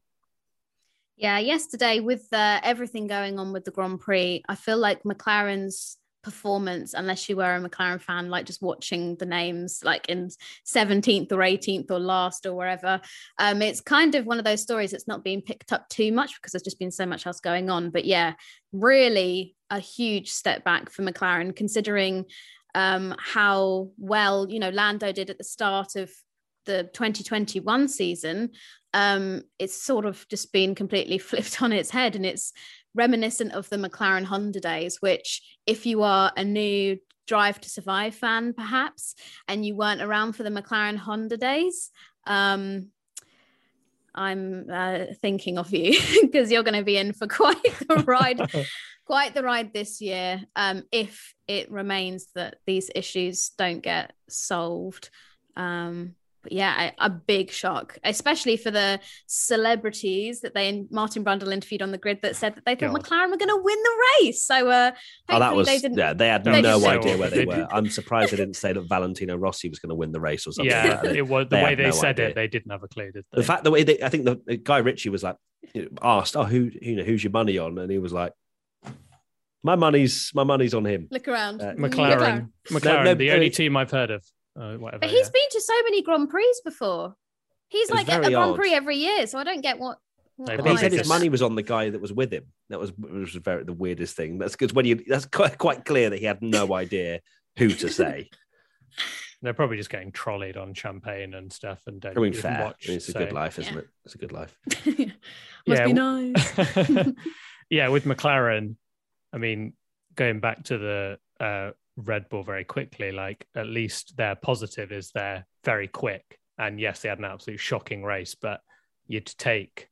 Yeah, yesterday with uh, everything going on with the Grand Prix, I feel like McLaren's performance, unless you were a McLaren fan, like just watching the names like in 17th or 18th or last or wherever, um, it's kind of one of those stories that's not being picked up too much because there's just been so much else going on. But yeah, really a huge step back for McLaren, considering um, how well you know Lando did at the start of the 2021 season. Um, it's sort of just been completely (laughs) flipped on its head, and it's reminiscent of the McLaren Honda days. Which, if you are a new Drive to Survive fan, perhaps, and you weren't around for the McLaren Honda days, um, I'm uh, thinking of you (laughs) because you're going to be in for (laughs) quite the ride (laughs) quite the ride this year um, if it remains that these issues don't get solved. Um, but yeah, a, a, big shock, especially for the celebrities that they and Martin Brundle interviewed on the grid that said that they thought God. McLaren were going to win the race. So, uh, oh, that was they didn't, yeah, they had they no idea where they were. I'm surprised they (laughs) didn't say that Valentino Rossi was going to win the race or something. Yeah, like it was the way they no said idea. it. They didn't have a clue. Did they? The fact that way they, I think the, the Guy Ritchie was like you know, asked, "Oh, who you know who's your money on?" and he was like, my money's my money's on him. Look around. Uh, McLaren. McLaren, no, no, the only team I've heard of. Uh, whatever, but he's yeah. been to so many Grand Prix before. He's like at a Grand Prix every year, so I don't get what. what he said his money was on the guy that was with him. That was was very the weirdest thing. That's because when you that's quite quite clear that he had no (laughs) idea who to say. (laughs) They're probably just getting trolleyed on champagne and stuff, and don't I mean, even fair. watch. I mean, it's a good life, isn't yeah. it? It's a good life. (laughs) Must yeah. be nice. yeah, with McLaren, I mean, going back to the uh, Red Bull very quickly, like at least their positive is they're very quick. And yes, they had an absolute shocking race, but you'd take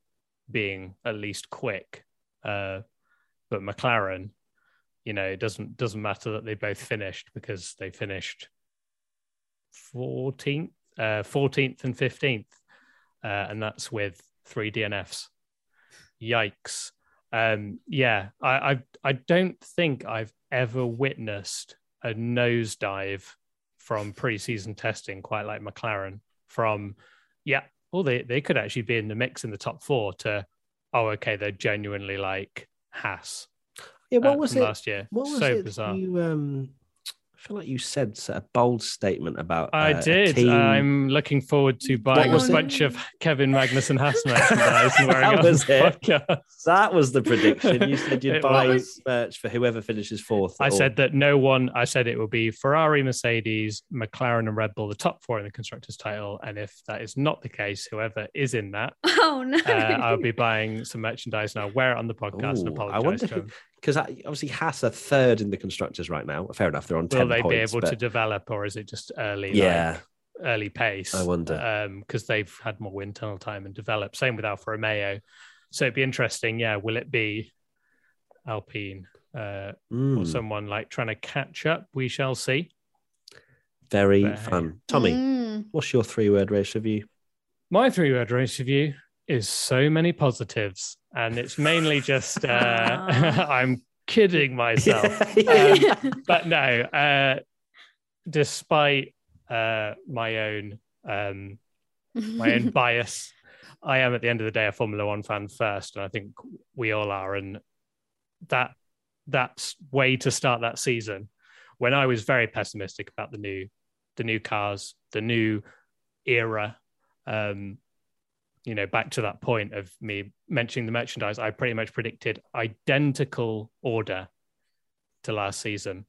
being at least quick. Uh, but McLaren, you know, it doesn't doesn't matter that they both finished because they finished 14th, uh, 14th and 15th. Uh, and that's with three DNFs. Yikes. Um, yeah, I, I I don't think I've ever witnessed a nosedive from preseason testing quite like McLaren. From yeah, well they they could actually be in the mix in the top four to oh okay they're genuinely like Haas. Yeah, what uh, was it last year? What was so it bizarre. You um feel like you said a bold statement about. I uh, did. team... I'm looking forward to buying a bunch of Kevin Magnussen Haas (laughs) merchandise and wearing that was it. Podcast. That was the prediction. You said you'd (laughs) buy was. merch for whoever finishes fourth. I or... said that no one. I said it will be Ferrari, Mercedes, McLaren, and Red Bull, the top four in the constructors' title. And if that is not the case, whoever is in that, (laughs) oh no, uh, I'll be buying some merchandise and I'll wear it on the podcast Ooh, and apologize I wonder, to him because obviously Haas are third in the constructors right now. Fair enough, they're on. Will they points, be able but... to develop, or is it just early? Yeah, like, early pace. I wonder because um, they've had more wind tunnel time and develop. Same with Alfa Romeo. So it'd be interesting. Yeah, will it be Alpine uh, mm. or someone like trying to catch up? We shall see. Very but, fun, Tommy. Mm. What's your three-word race review? My three-word race review is so many positives and it's mainly just uh, (laughs) (laughs) I'm kidding myself. (laughs) um, but no, uh, despite uh, my own um, my own bias, I am at the end of the day a Formula One fan first, and I think we all are. And that that's way to start that season when I was very pessimistic about the new the new cars, the new era. Um, you know, back to that point of me mentioning the merchandise, I pretty much predicted identical order to last season.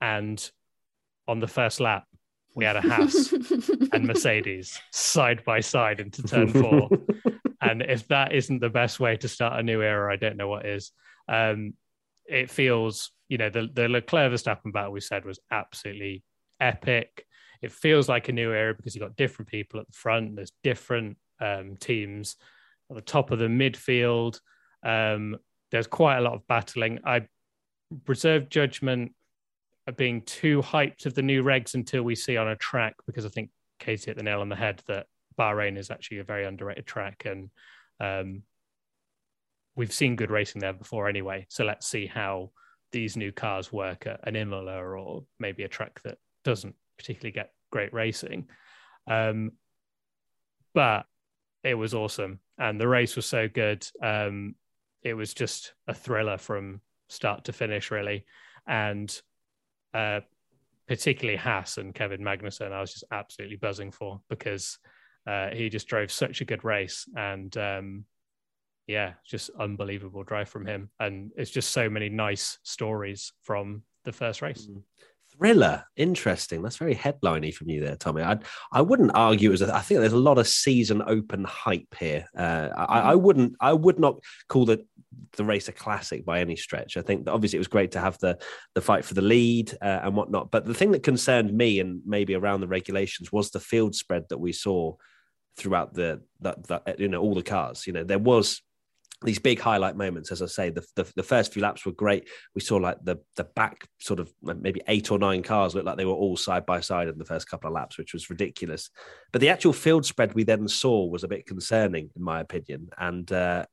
And on the first lap, we had a Haas (laughs) and Mercedes side by side into turn four. (laughs) and if that isn't the best way to start a new era, I don't know what is. Um, it feels, you know, the, the Leclerc Verstappen battle we said was absolutely epic. It feels like a new era because you've got different people at the front. There's different um, teams at the top of the midfield. Um, there's quite a lot of battling. I reserve judgment of being too hyped of the new regs until we see on a track because I think Katie hit the nail on the head that Bahrain is actually a very underrated track, and um, we've seen good racing there before anyway. So let's see how these new cars work at an Imola or maybe a track that doesn't particularly get great racing. Um, but it was awesome, and the race was so good. Um, it was just a thriller from start to finish, really, and uh, particularly Haas and Kevin Magnussen, I was just absolutely buzzing for because uh, he just drove such a good race, and um, yeah, just unbelievable drive from him, and it's just so many nice stories from the first race. Mm thriller. Interesting. That's very headliney from you there, Tommy. I I wouldn't argue as a, I think there's a lot of season open hype here. Uh, I, I, mm-hmm. wouldn't. I would not call the the race a classic by any stretch. I think that obviously it was great to have the the fight for the lead uh, and whatnot. But the thing that concerned me and maybe around the regulations was the field spread that we saw throughout the that, that you know all the cars. You know there was these big highlight moments, as I say, the, the, the first few laps were great. We saw like the the back sort of maybe eight or nine cars looked like they were all side by side in the first couple of laps, which was ridiculous. But the actual field spread we then saw was a bit concerning, in my opinion. And uh,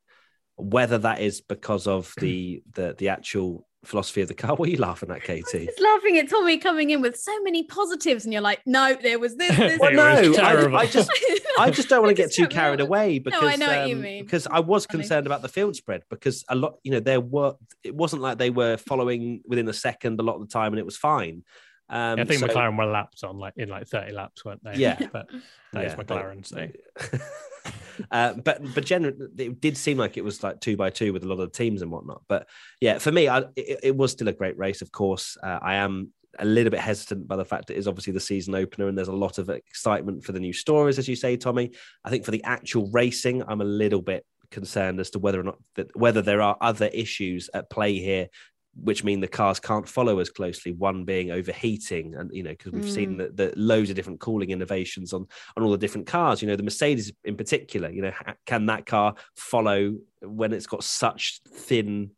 whether that is because of the the the actual philosophy of the car. (laughs) What are you laughing at, Katie? I laughing at Tommy coming in with so many positives, and you're like, no, there was this. this (laughs) well, no, I, I, just, I (laughs) just don't want to get too carried away because no, I know um, what you um, mean. Because I was concerned about the field spread because a lot, you know, there were. It wasn't like they were following within a second a lot of the time, and it was fine. Um, yeah, I think so, McLaren were lapped on like in like 30 laps, weren't they? Yeah, but that yeah, is McLaren. So. Uh, but but generally, it did seem like it was like two by two with a lot of teams and whatnot. But yeah, for me, I, it, it, was still a great race. Of course, uh, I am a little bit hesitant by the fact it is obviously the season opener and there's a lot of excitement for the new stories, as you say, Tommy. I think for the actual racing, I'm a little bit concerned as to whether or not that whether there are other issues at play here which mean the cars can't follow as closely. One being overheating, and you know, because we've mm. seen the, the, loads of different cooling innovations on on all the different cars. You know, the Mercedes in particular. You know, can that car follow when it's got such thin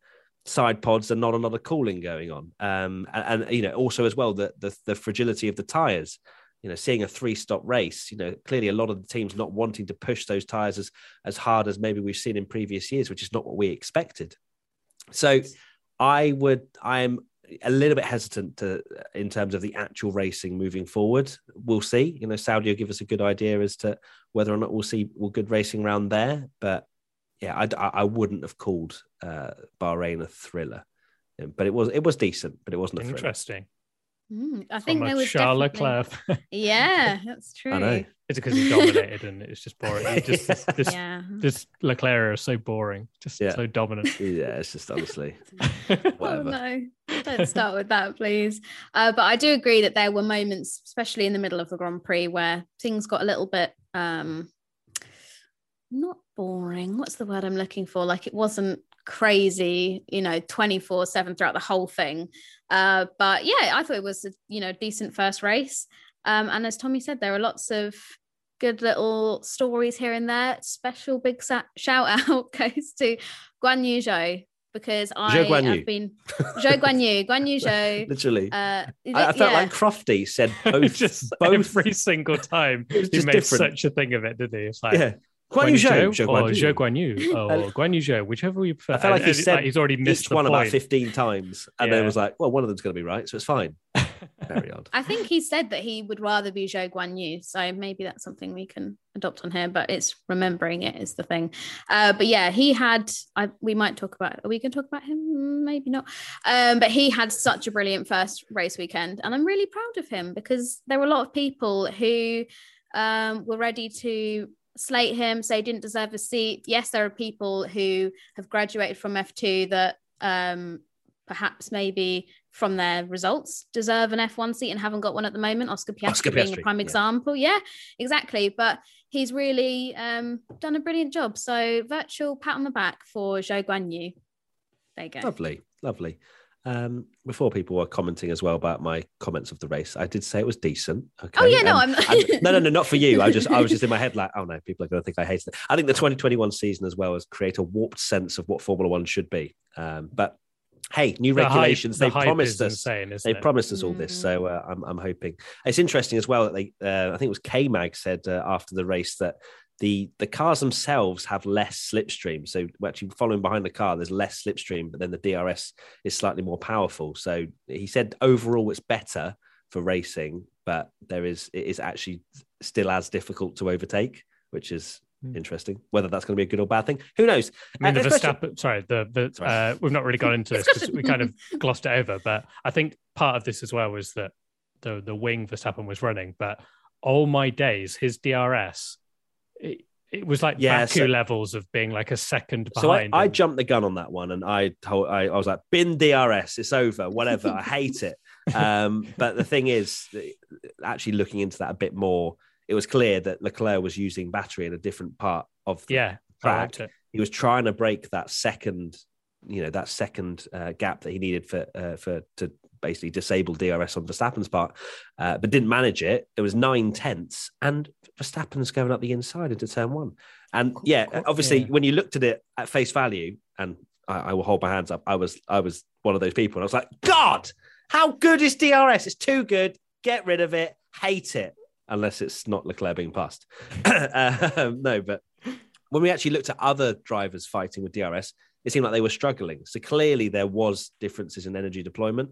side pods and not a lot of cooling going on? Um, and, and you know, also as well the, the the fragility of the tires. You know, seeing a three-stop race, you know, clearly a lot of the teams not wanting to push those tires as as hard as maybe we've seen in previous years, which is not what we expected. So I would. I'm a little bit hesitant to in terms of the actual racing moving forward. We'll see. You know, Saudi will give us a good idea as to whether or not we'll see well, good racing around there. But yeah, I, I wouldn't have called uh, Bahrain a thriller, but it was it was decent, but it wasn't a thriller. interesting. Mm, I think there was Charles (laughs) Leclerc. yeah, (laughs) that's true. I know. Is it because he dominated (laughs) and it's just boring? It just, this, this, yeah. this Leclerc is so boring, just yeah. so dominant. Yeah, it's just honestly. oh no, don't start with that, please. Uh, but I do agree that there were moments, especially in the middle of the Grand Prix, where things got a little bit um, not boring. What's the word I'm looking for? Like it wasn't crazy, you know, 24 7 throughout the whole thing. Uh, but yeah, I thought it was a, you know, decent first race. Um, and as Tommy said, there are lots of good little stories here and there. Special big sa- shout out (laughs) goes to Guan Yu Zhou because I have been (laughs) Zhou Guan Yu, Guan Yu Zhou. (laughs) Literally, uh, I, I, felt yeah. like Crofty said both, just both every single time. he made different. such a thing of it, didn't he? It's like, yeah. Guan Yu Zhou, or Zhou Guan Yu, (laughs) or Guan Yu Zhou, whichever you prefer. I felt like he said like he's already missed one point. about fifteen times, and yeah. then was like, "Well, one of them's going to be right, so it's fine." (laughs) Very odd. I think he said that he would rather be Zhou Guan Yu, so maybe that's something we can adopt on here. But it's remembering it is the thing. Uh, but yeah, he had. I, we might talk about. Are we going to talk about him? Maybe not. Um, but he had such a brilliant first race weekend, and I'm really proud of him because there were a lot of people who um, were ready to slate him, say he didn't deserve a seat. Yes, there are people who have graduated from F2 that um, perhaps maybe from their results deserve an F1 seat and haven't got one at the moment. Oscar Piastri, Oscar being a prime yeah. example. Yeah, exactly. But he's really um, done a brilliant job. So virtual pat on the back for Zhou Guan Yu. There you go. Lovely, lovely. Um, before people were commenting as well about my comments of the race, I did say it was decent. Okay. Oh yeah, no, I'm (laughs) no, no, no, not for you. I just, I was just in my head like, oh no, people are going to think I hate it. I think the 2021 season as well has created a warped sense of what Formula One should be. Um, but hey, new The hype- regulations. the they hype promised us. insane, isn't They it? promised us all this, so uh, I'm, I'm hoping it's interesting as well that they. Uh, I think it was K Mag said uh, after the race that the the cars themselves have less slipstream. So we're actually following behind the car, there's less slipstream, but then the DRS is slightly more powerful. So he said overall it's better for racing, but there is it is actually still as difficult to overtake, which is. Hmm. Interesting. Whether that's going to be a good or bad thing, who knows? I mean, Uh, the Verstappen, sorry, the, the Sorry. uh, we've not really gone into this because we kind of (laughs) glossed it over. But I think part of this as well was that the the wing Verstappen was running, but oh my days, his DRS, it, it was like Yeah, Baku so- levels of being like a second behind. So I. I jumped the gun on that one, and I told I, I was like, "Bin DRS, it's over, whatever." I hate it. (laughs) Um, but the thing is, actually looking into that a bit more, it was clear that Leclerc was using battery in a different part of the yeah, track. He was trying to break that second, you know, that second uh, gap that he needed for uh, for to basically disabled DRS on Verstappen's part, uh, but didn't manage it. It was nine tenths, and Verstappen's going up the inside into turn one. And yeah, cool. obviously, Yeah. when you looked at it at face value, and I, I will hold my hands up, I was I was one of those people, and I was like, God, how good is DRS? It's too good. Get rid of it. Hate it. Unless it's not Leclerc being passed. (coughs) um, no, but when we actually looked at other drivers fighting with DRS, it seemed like they were struggling. So clearly there was differences in energy deployment.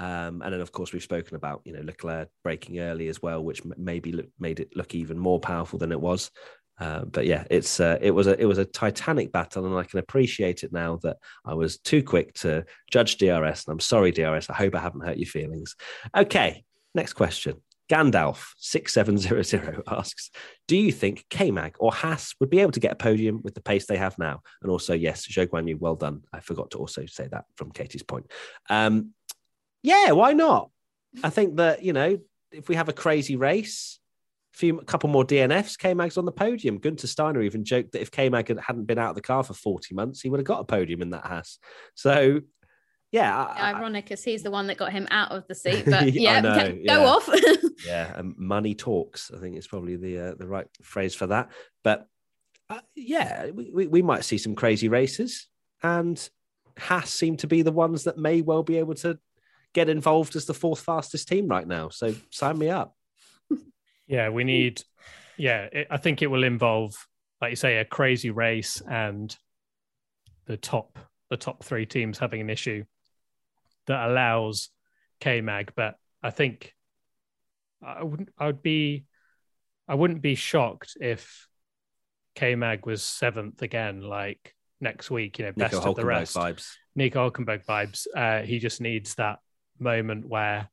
Um, and then, of course, we've spoken about you know Leclerc braking early as well, which maybe made it look even more powerful than it was. Uh, but yeah, it's uh, it was a it was a titanic battle, and I can appreciate it now that I was too quick to judge DRS. And I'm sorry, DRS. I hope I haven't hurt your feelings. Okay, next question. Gandalf six seven zero zero asks, "Do you think K-Mag or Haas would be able to get a podium with the pace they have now?" And also, yes, Zhou Guanyu, well done. I forgot to also say that from Katie's point. Um, yeah, why not? I think that you know, if we have a crazy race, a few a couple more DNFs, K-Mag's on the podium. Gunter Steiner even joked that if K-Mag had- hadn't been out of the car for forty months, he would have got a podium in that Haas. So, yeah, I- Ironic, because he's the one that got him out of the seat. (laughs) But yeah, know, (laughs) go yeah. off. (laughs) yeah, um, money talks. I think is probably the uh, the right phrase for that. But uh, yeah, we, we, we might see some crazy races, and Haas seem to be the ones that may well be able to get involved as the fourth fastest team right now. So sign me up. (laughs) Yeah, we need. Yeah, it, I think it will involve, like you say, a crazy race and the top the top three teams having an issue that allows K Mag. But I think I wouldn't. I would be. I wouldn't be shocked if K Mag was seventh again, like next week. You know, best Nico of the rest. vibes. Nico Hulkenberg vibes. Uh, he just needs that moment where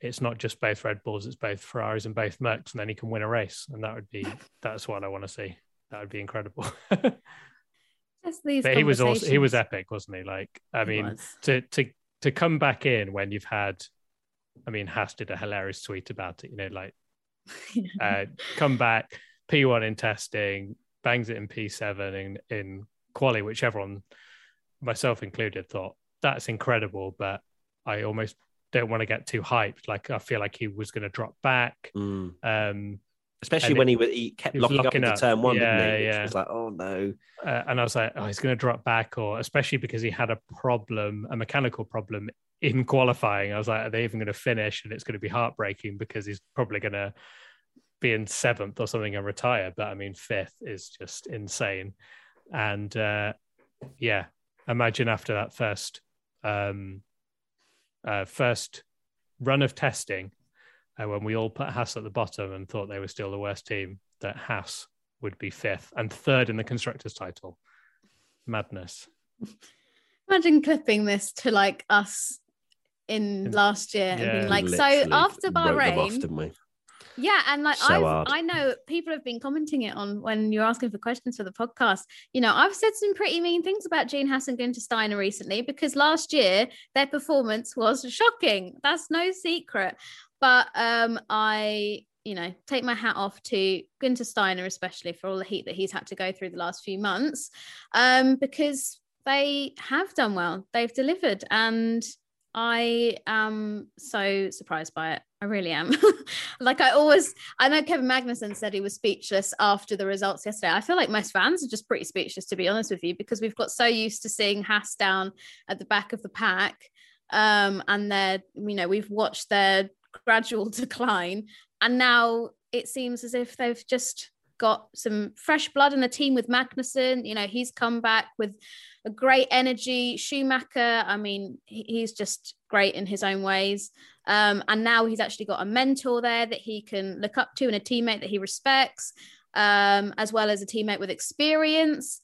it's not just both Red Bulls, it's both Ferraris and both Mercs, and then he can win a race. And that would be (laughs) that's what I want to see. That would be incredible. but (laughs) Just these he was also he was epic, wasn't he? Like, I He mean, was. to to to come back in when you've had I mean, Haas did a hilarious tweet about it, you know, like (laughs) uh, come back, P1 in testing, bangs it in P7 in, in quali, which everyone, myself included, thought that's incredible. But I almost don't want to get too hyped. Like, I feel like he was going to drop back. Mm. Um, Especially when it- he, wa- he kept he was locking up locking into up. turn one, Yeah, didn't he? Yeah. was like, oh no. uh, and I was like, oh, he's going to drop back, or especially because he had a problem, a mechanical problem in qualifying. I was like, are they even going to finish? And it's going to be heartbreaking because he's probably going to be in seventh or something and retire. But I mean, fifth is just insane. And uh, yeah, imagine after that first um, uh, first run of testing, uh, when we all put Haas at the bottom and thought they were still the worst team, that Haas would be fifth and third in the constructors title. Madness. Imagine clipping this to like us in In- last year and being like, so after wrote them off, Bahrain, didn't we? Yeah, and like So I've. I know people have been commenting it on when you're asking for questions for the podcast. You know, I've said some pretty mean things about Gene Haas and Gunter Steiner recently because last year their performance was shocking. That's no secret. But um, I, you know, take my hat off to Gunter Steiner, especially for all the heat that he's had to go through the last few months, um, because they have done well. They've delivered, and I am so surprised by it. I really am. (laughs) like I always, I know Kevin Magnussen said he was speechless after the results yesterday. I feel like most fans are just pretty speechless, to be honest with you, because we've got so used to seeing Haas down at the back of the pack, um, and they're, you know, we've watched their gradual (laughs) decline, and now it seems as if they've just got some fresh blood in the team with Magnussen. You know, he's come back with a great energy. Schumacher, I mean, he's just great in his own ways. Um, and now he's actually got a mentor there that he can look up to and a teammate that he respects, um, as well as a teammate with experience.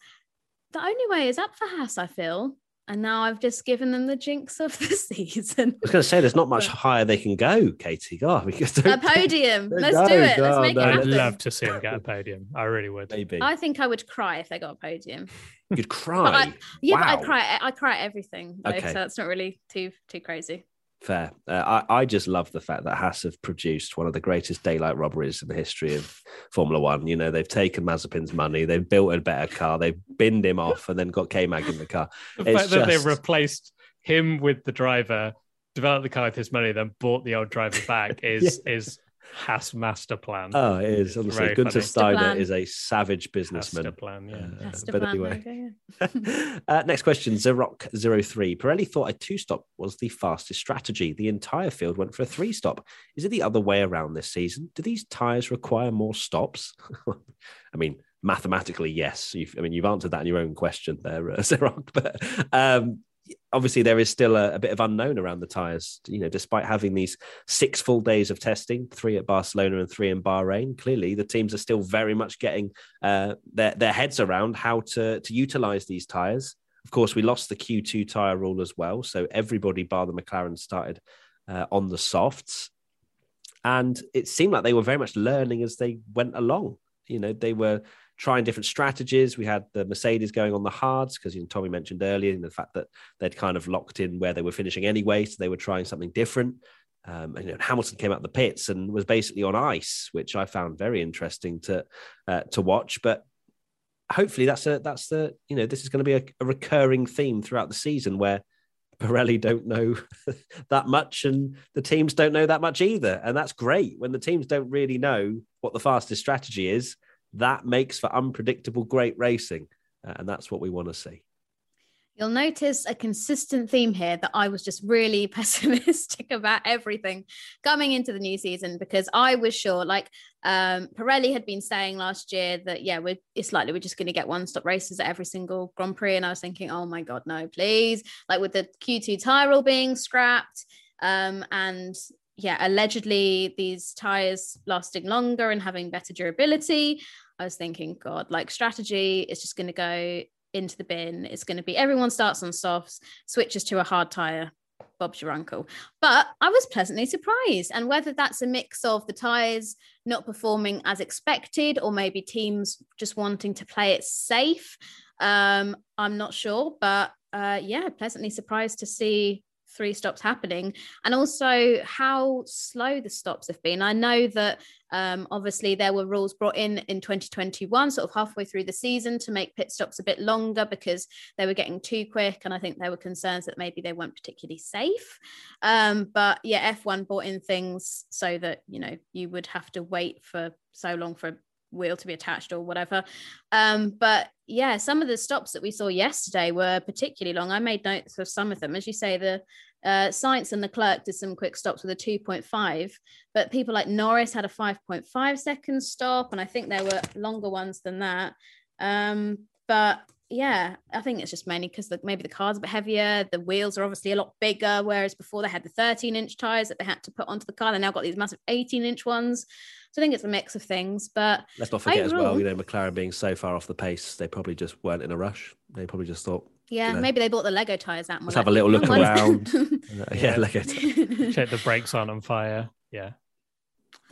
The only way is up for Haas, I feel and now I've just given them the jinx of the (laughs) season. I was going to say, there's not much higher they can go, Katie. (laughs) God, a (laughs) podium. Let's do it. Let's oh, make no. it happen. I'd love to see them get a podium. I really would. Maybe. I think I would cry if they got a podium. You'd cry. I, yeah, wow. but I cry. I cry at everything. Though, okay. So that's not really too too crazy. Fair. Uh, I, I just love the fact that Haas have produced one of the greatest daylight robberies in the history of Formula One. You know, they've taken Mazepin's money, they've built a better car, they've binned him off, and then got K Mag in the car. (laughs) the it's fact just... that they replaced him with the driver, developed the car with his money, then bought the old driver back (laughs) is yeah. is Haas master plan. Oh, it is honestly. Gunther Steiner is a savage businessman. Master plan, yeah. Uh, but anyway, (laughs) uh, next question: Zerock03. Pirelli thought a two-stop was the fastest strategy. The entire field went for a three-stop. Is it the other way around this season? Do these tires require more stops? (laughs) I mean, mathematically, yes. You've, I mean, you've answered that in your own question there, uh, (laughs) Zerock. But um, obviously there is still a, a, bit of unknown around the tires you know despite having these six full days of testing three at barcelona and three in bahrain clearly the teams are still very much getting uh, their, their heads around how to, to utilize these tires. Of course we lost the q2 tire rule as well so everybody bar the mclaren started uh, on the softs. And it seemed like they were very much learning as they went along. You know they were trying different strategies. We had the Mercedes going on the hards because you know, Tommy mentioned earlier the fact that they'd kind of locked in where they were finishing anyway, so they were trying something different. Um, and you know, Hamilton came out the pits and was basically on ice, which I found very interesting to uh, to watch. But hopefully, that's a that's the you know this is going to be a, a recurring theme throughout the season where Pirelli don't know (laughs) that much and the teams don't know that much either. And that's great when the teams don't really know what the fastest strategy is that makes for unpredictable, great racing. Uh, and that's what we want to see. You'll notice a consistent theme here that I was just really (laughs) pessimistic about everything coming into the new season because I was sure, like um, Pirelli had been saying last year, that yeah, we're it's likely we're just going to get one stop races at every single Grand Prix, and I was thinking, oh my god, no, please! Like with the Q2 tire being scrapped, um, and yeah, allegedly these tires lasting longer and having better durability. I was thinking, God, like strategy is just going to go into the bin. It's going to be everyone starts on softs, switches to a hard tire. Bob's your uncle. But I was pleasantly surprised. And whether that's a mix of the tires not performing as expected or maybe teams just wanting to play it safe, um, I'm not sure. But uh, yeah, pleasantly surprised to see three stops happening and also how slow the stops have been. I know that um, obviously there were rules brought in in 2021, sort of halfway through the season to make pit stops a bit longer because they were getting too quick. And I think there were concerns that maybe they weren't particularly safe. Um, but yeah, F1 brought in things so that, you know, you would have to wait for so long for wheel to be attached or whatever. Um, but yeah, some of the stops that we saw yesterday were particularly long. I made notes of some of them. As you say, the uh, Sainz and Leclerc did some quick stops with a 2.5, but people like Norris had a 5.5 second stop, and I think there were longer ones than that. Um, but yeah, I think it's just mainly because maybe the car's a bit heavier. The wheels are obviously a lot bigger, whereas before they had the 13 inch tires that they had to put onto the car. They now got these massive 18 inch ones. So I think it's a mix of things. But let's not forget overall, as well, you know, McLaren being so far off the pace, they probably just weren't in a rush. They probably just thought, yeah, you know, maybe they bought the Lego tires out. Let's have a little look around. (laughs) yeah, yeah, (laughs) Lego. Check the brakes aren't on fire. Yeah.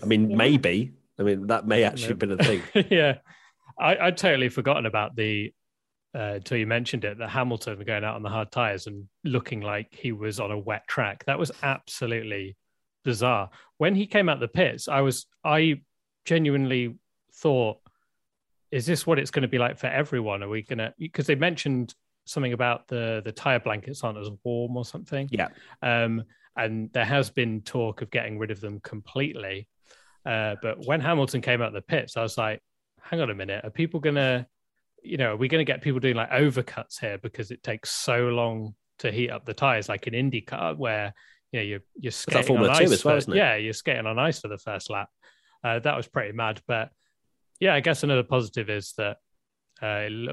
I mean, yeah. maybe. I mean, that may actually have been a thing. (laughs) yeah. I, I'd totally forgotten about the uh, until you mentioned it, that Hamilton going out on the hard tires and looking like he was on a wet track. That was absolutely bizarre. When he came out the pits, I was I genuinely thought, is this what it's going to be like for everyone? Are we going to because they mentioned something about the the tire blankets aren't as warm or something. Yeah. Um, and there has been talk of getting rid of them completely. Uh, but when Hamilton came out the pits, I was like, hang on a minute, are people gonna, you know, are we gonna get people doing like overcuts here because it takes so long to heat up the tires, like in IndyCar, where you know you're you're skating on ice. Well, for, yeah, you're skating on ice for the first lap. Uh, that was pretty mad, but yeah, I guess another positive is that uh,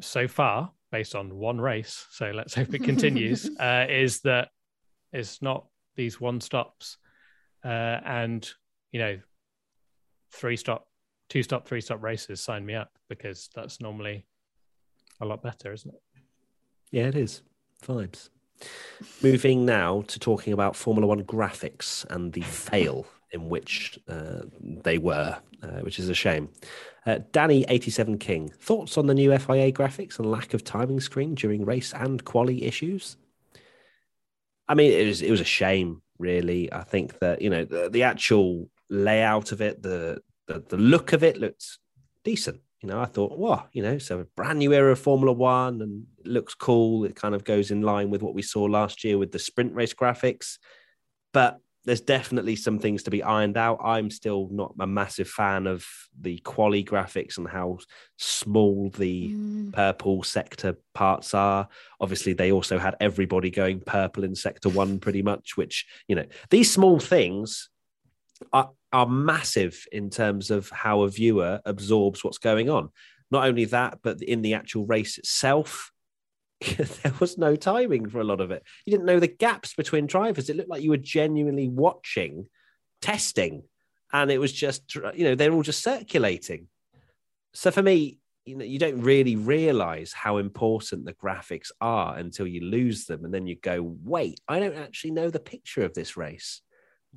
so far, based on one race, so let's hope it (laughs) continues, uh, is that it's not these one stops uh, and you know three stop, two stop, three stop races. Sign me up because that's normally a lot better, isn't it? Yeah, it is. Vibes. Moving now to talking about Formula One graphics and the fail in which uh, they were, uh, which is a shame. Uh, Danny eighty seven King thoughts on the new FIA graphics and lack of timing screen during race and quali issues. I mean, it was it was a shame, really. I think that you know the, the actual layout of it, the, the the look of it looked decent. You know, I thought, wow, you know, so a brand new era of Formula One and it looks cool. It kind of goes in line with what we saw last year with the sprint race graphics. But there's definitely some things to be ironed out. I'm still not a massive fan of the quali graphics and how small the mm. purple sector parts are. Obviously, they also had everybody going purple in sector one, pretty much, which, you know, these small things are, are massive in terms of how a viewer absorbs what's going on. Not only that, but in the actual race itself, (laughs) there was no timing for a lot of it. You didn't know the gaps between drivers. It looked like you were genuinely watching testing, and it was just you know they're all just circulating. So for me, you know, you don't really realize how important the graphics are until you lose them, and then you go, "Wait, I don't actually know the picture of this race."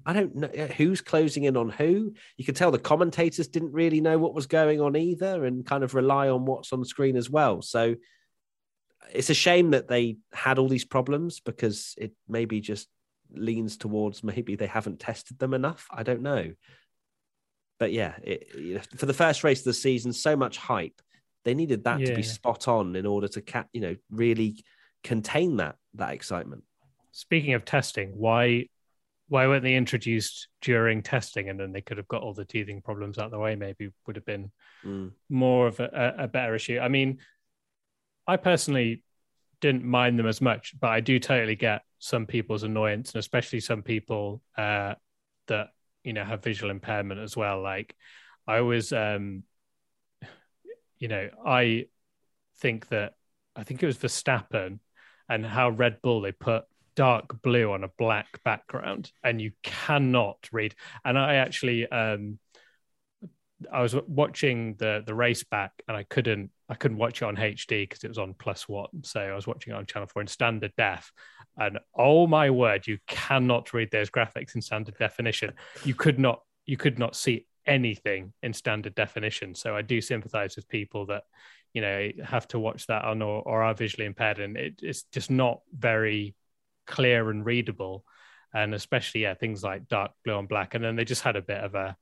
I don't know uh, who's closing in on who. You can tell the commentators didn't really know what was going on either and kind of rely on what's on screen as well. So it's a shame that they had all these problems because it maybe just leans towards maybe they haven't tested them enough. I don't know. But yeah, it, for the first race of the season, so much hype. They needed that yeah. to be spot on in order to, ca- you know, really contain that that excitement. Speaking of testing, why why weren't they introduced during testing and then they could have got all the teething problems out of the way? Maybe would have been mm. more of a, a better issue. I mean, I personally didn't mind them as much, but I do totally get some people's annoyance, and especially some people uh, that you know have visual impairment as well. Like I was, um, you know, I think that I think it was Verstappen and how Red Bull they put dark blue on a black background, and you cannot read. And I actually, um, I was watching the the race back, and I couldn't I couldn't watch it on HD because it was on plus one. So I was watching it on channel four in standard def. And oh my word, you cannot read those graphics in standard definition. You could not you could not see anything in standard definition. So I do sympathize with people that, you know, have to watch that on or, or are visually impaired. And it, it's just not very clear and readable. And especially, yeah, things like dark blue and black. And then they just had a bit of a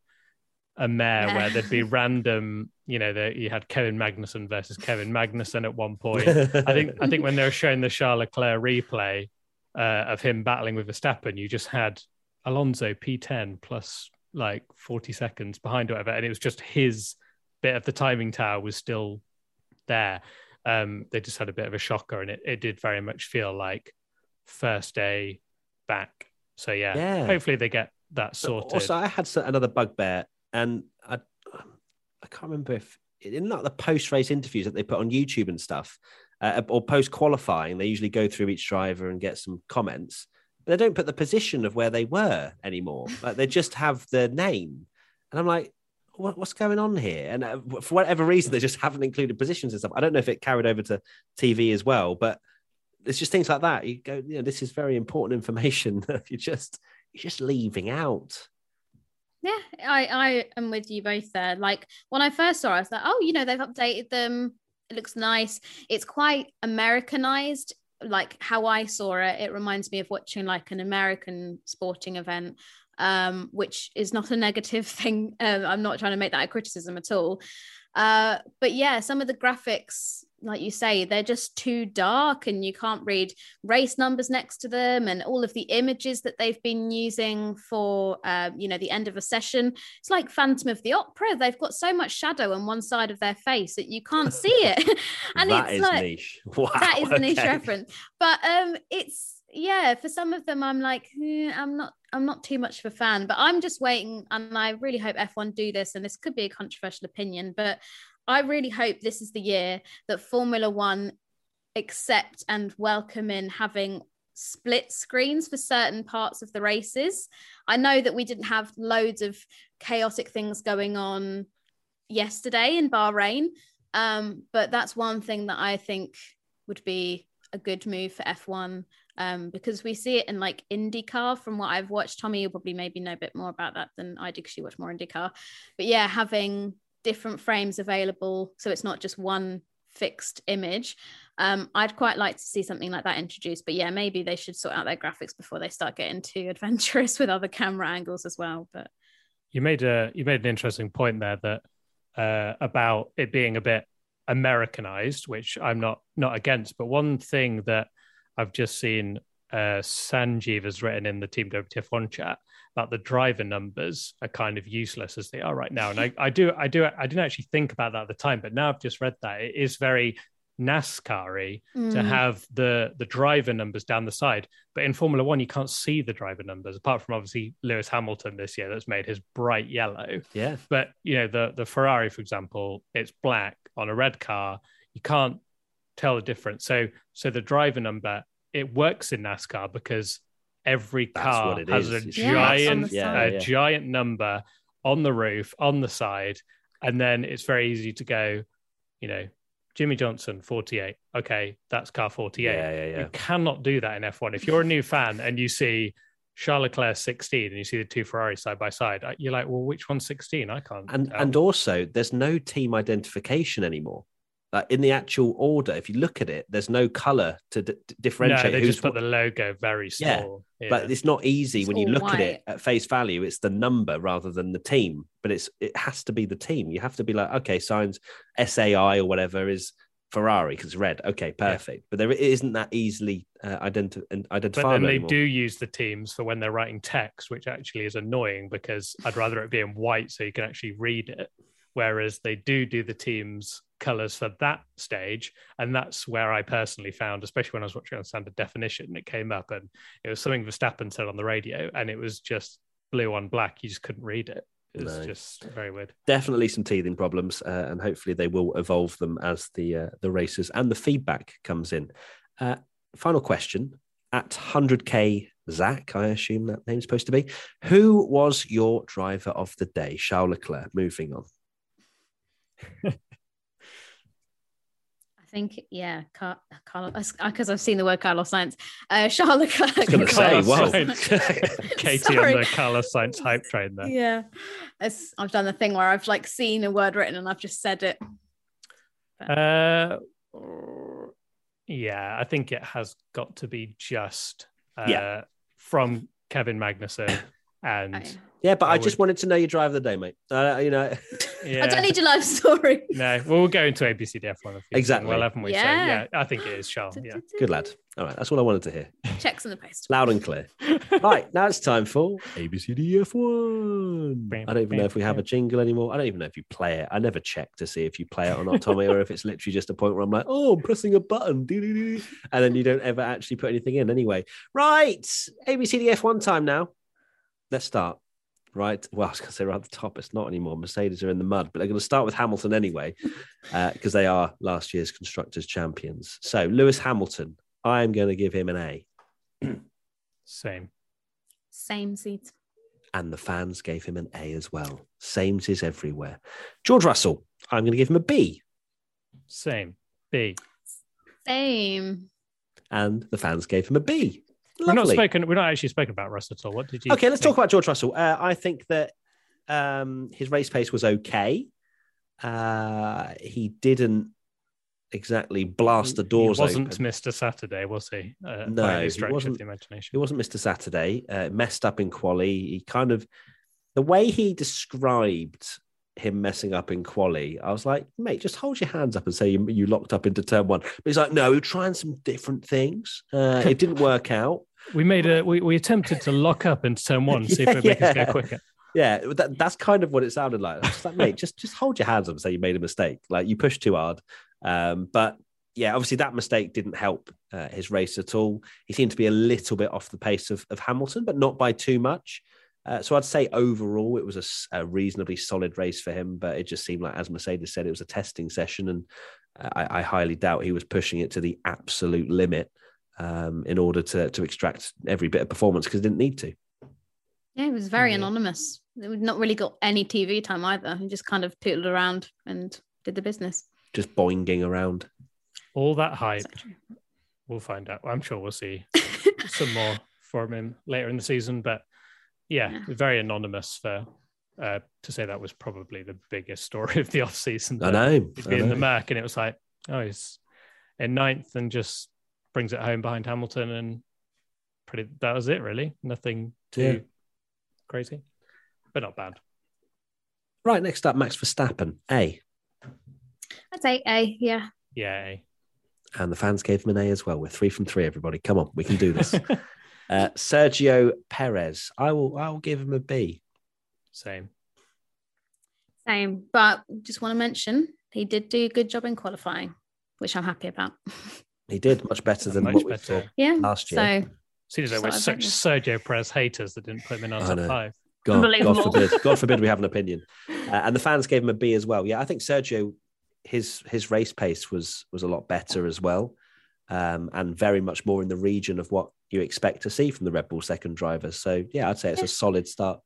a mare where there'd be (laughs) random, you know, that you had Kevin Magnussen versus Kevin Magnussen at one point. I think I think when they were showing the Charles Leclerc replay uh, of him battling with Verstappen, you just had Alonso P10 plus like 40 seconds behind whatever, and it was just his bit of the timing tower was still there. Um, they just had a bit of a shocker, and it, it did very much feel like first day back. So yeah, yeah. hopefully they get that sorted. Also, I had another bugbear and I, I can't remember if in like the post race interviews that they put on YouTube and stuff, uh, or post qualifying, they usually go through each driver and get some comments. But they don't put the position of where they were anymore. (laughs) Like they just have the name, and I'm like, what, what's going on here? And uh, for whatever reason, they just haven't included positions and stuff. I don't know if it carried over to TV as well, but it's just things like that. You go, you know, this is very important information (laughs) that you just you're just leaving out. Yeah, I, I am with you both there. Like when I first saw it, I was like, oh, you know, they've updated them. It looks nice. It's quite Americanized, like how I saw it. It reminds me of watching like an American sporting event, um, which is not a negative (laughs) thing. Um, I'm not trying to make that a criticism at all. Uh, but yeah, some of the graphics like you say, they're just too dark and you can't read race numbers next to them and all of the images that they've been using for, uh, you know, the end of a session. It's like Phantom of the Opera. They've got so much shadow on one side of their face that you can't (laughs) see it. (laughs) and that it's is like, niche. (laughs) Wow. that is a niche reference. But um, it's, yeah, for some of them, I'm like, hmm, I'm not, I'm not too much of a fan, but I'm just waiting, and I really hope F1 do this. And this could be a controversial opinion, but I really hope this is the year that Formula One accept and welcome in having split screens for certain parts of the races. I know that we didn't have loads of chaotic things going on yesterday in Bahrain, um, but that's one thing that I think would be a good move for F1 um, because we see it in like IndyCar from what I've watched. Tommy, you'll probably maybe know a bit more about that than I do because you watch more IndyCar. But yeah, having different frames available so it's not just one fixed image. Um, I'd quite like to see something like that introduced. But yeah, maybe they should sort out their graphics before they start getting too (laughs) adventurous with other camera angles as well. But You made a you made an interesting point there that uh, about it being a bit Americanized, which I'm not not against. But one thing that I've just seen uh, Sanjeev has written in the Team WTF one chat about the driver numbers are kind of useless as they are right now. And I, I do I do I didn't actually think about that at the time, but now I've just read that it is very NASCAR to Mm. have the the driver numbers down the side. But in Formula One, you can't see the driver numbers, apart from obviously Lewis Hamilton this year that's made his bright yellow. Yeah. But you know, the the Ferrari, for example, it's black on a red car. You can't tell the difference. So so the driver number it works in NASCAR because every car has is. a It's Yeah, giant Yeah, a yeah. giant number on the roof on the side, and then it's very easy to go, you know. Jimmie Johnson, 48. Okay, that's car 48. Yeah, yeah, yeah. You cannot do that in F1. If you're a new fan and you see Charles Leclerc 16 and you see the two Ferraris side by side, uh, you're like, well, which one's 16? I can't. and tell. and also there's no team identification anymore like in the actual order if you look at it there's no color to d- d- no, differentiate they just put the logo very small. Yeah. but it's not easy It's when you all look at it at face value it's the number rather than the team but it's it has to be the team you have to be like okay Sainz sai or whatever is ferrari because it's red okay perfect but there it isn't that easily uh, identi- but identifiable then they anymore. do use the teams for when they're writing text, which actually is annoying because I'd rather it be in white so you can actually read it. Whereas they do do the teams colors for that stage. And that's where I personally found, especially when I was watching on standard definition, it came up and it was something Verstappen said on the radio and it was just blue on black. You just couldn't read it. It was No. just very weird. definitely some teething problems, uh, and hopefully they will evolve them as the uh, the races and the feedback comes in. Uh, final question at 100k Zach, I assume that name's supposed to be. Who was your driver of the day? Charles Leclerc. Moving on. (laughs) I think, yeah, Car- Carlos, because I've seen the word Carlos Sainz. Uh, Charles Leclerc. I was going to say, Carlos wow. (laughs) Katie Sorry. on the Carlos Sainz hype train there. Yeah, It's- I've done the thing where I've like seen a word written and I've just said it. Uh, yeah, I think it has got to be just uh, Yeah. from Kevin Magnussen (laughs) and I, Yeah, but I, I just wanted to know your drive of the day, mate. Uh, you know, yeah. (laughs) I don't need your life story. (laughs) No, well, we'll go into ABCDF one. Exactly. Well, haven't we? So, Yeah. yeah, I think it is Charles. Yeah. (gasps) good lad. All right, that's all I wanted to hear. (laughs) Checks in the post. Loud and clear. right, now it's time for ABCDF1. I don't even know if we have a jingle anymore. I don't even know if you play it. I never check to see if you play it or not, Tommy, or if it's literally just a point where I'm like, oh, I'm pressing a button. And then you don't ever actually put anything in anyway. Right, ABCDF1 time now. Let's start. Right. Well, (laughs) I was going to say right at the top. It's not anymore. Mercedes are in the mud, but they're going to start with Hamilton anyway, (laughs) uh, because they are last year's Constructors' champions. So, Lewis Hamilton, I am going to give him an A. (clears throat) Same. Same seat. and the fans gave him an A as well. Sames is everywhere. George Russell, I'm going to give him a B, Same. B. Same. and the fans gave him a B. We're not spoken. We're not actually spoken about Russ at all. What did you? Okay, let's think? talk about George Russell. Uh, I think that um, his race pace was okay. Uh, he didn't exactly blast the doors He wasn't open. Mr. Saturday, was he? Uh, No, he wasn't. of the imagination. He wasn't Mr. Saturday. Uh, messed up in quali. He kind of the way he described him messing up in quali, I was like, mate, just hold your hands up and say you, you locked up into turn one. But he's like, no, we are trying some different things. Uh, it didn't work out. We made a we, we attempted to lock up into turn one, (laughs) see yeah, if it make yeah. us go quicker. Yeah, that, that's kind of what it sounded like. I was like, mate, just just hold your hands up and say you made a mistake. Like you pushed too hard. Um, but yeah, obviously that mistake didn't help uh, his race at all. He seemed to be a little bit off the pace of, of Hamilton, but not by too much. Uh, so I'd say overall it was a, a, reasonably solid race for him, but it just seemed like, as Mercedes said, it was a testing session, and uh, I, I, highly doubt he was pushing it to the absolute limit um, in order to to extract every bit of performance because he didn't need to. Yeah, it was very yeah. anonymous. Not really got any TV time either. He just kind of tootled around and did the business. Just boinging around. All that hype. We'll find out. I'm sure we'll see (laughs) some more from him later in the season, but yeah, yeah. very anonymous for uh, to say that was probably the biggest story (laughs) of the off season. I know. He'd be in the Merc, and it was like, oh, he's in ninth and just brings it home behind Hamilton, and pretty. That was it, really. Nothing too yeah. crazy, but not bad. Right, next up, Max Verstappen, A. I'd say A, yeah. Yeah, A. And the fans gave him an A as well. We're three from three, everybody. Come on, we can do this. (laughs) Uh, Sergio Perez, I will I will give him a B. Same. Same, but just want to mention he did do a good job in qualifying, which I'm happy about. (laughs) He did much better than much what we saw yeah. last year. So, seems like we're such Sergio Perez haters that didn't put him in our top five. God, God forbid, (laughs) God forbid we have an opinion. Uh, and the fans gave him a B as well. Yeah, I think Sergio, his his race pace was was a lot better as well, um, and very much more in the region of what you expect to see from the Red Bull second driver. So yeah, I'd say it's a solid start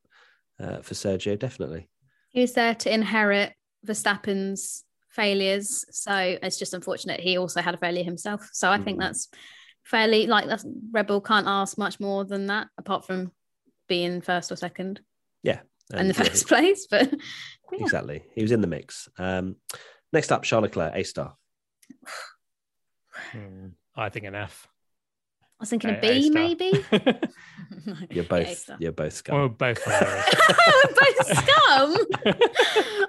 uh, for Sergio, definitely. He's there to inherit Verstappen's failures, so it's just unfortunate he also had a failure himself. So I mm. think that's fairly like that's, Red Bull can't ask much more than that, apart from being first or second. Yeah, in the first (laughs) place, but yeah. exactly, he was in the mix. Um, next up, Charles Leclerc, A star. (sighs) (sighs) Hmm, I think an F. I was thinking a, a B, maybe. (laughs) (laughs) you're both. You're both scum. We're both. (laughs) both scum.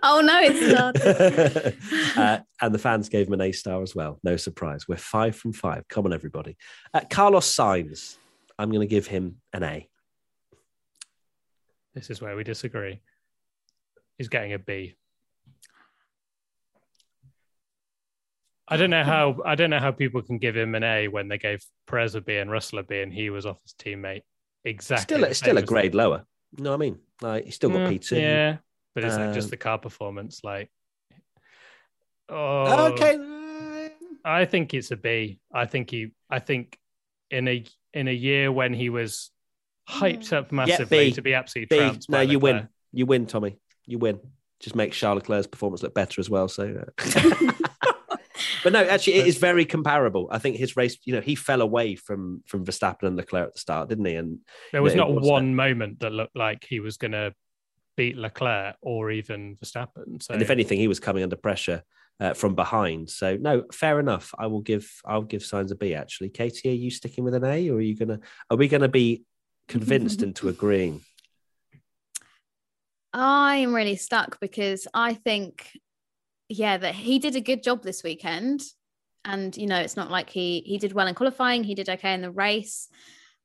oh no, it's not. uh, and the fans gave him an A star as well. No surprise. We're five from five. Come on, everybody. Uh, Carlos Sainz. I'm going to give him an A. This is where we disagree. He's getting a B. I don't know how I don't know how people can give him an A when they gave Perez a B and Russell a B, and he was off his teammate exactly. Still, still a grade lower. You know what I mean? Like he's still got mm, P two. Yeah, but it's um, like just the car performance. Like, oh, okay. I think it's a B. I think he. I think in a in a year when he was hyped up massively yeah, to be absolutely B. No, you win. You win, Tommy. You win. Just make Charles Leclerc's performance look better as well. So. Uh... (laughs) But no, actually, it is very comparable. I think his race, you know, he fell away from from Verstappen and Leclerc at the start, didn't he? And there was not one moment that looked like he was going to beat Leclerc or even Verstappen. So, and if anything, he was coming under pressure uh, from behind. So no, fair enough. I will give I'll give Sainz a B. Actually, Katie, are you sticking with an A, or are you gonna are we gonna be convinced (laughs) into agreeing? I'm really stuck because I think yeah, that he did a good job this weekend. And you know, it's not like he he did well in qualifying, he did okay in the race.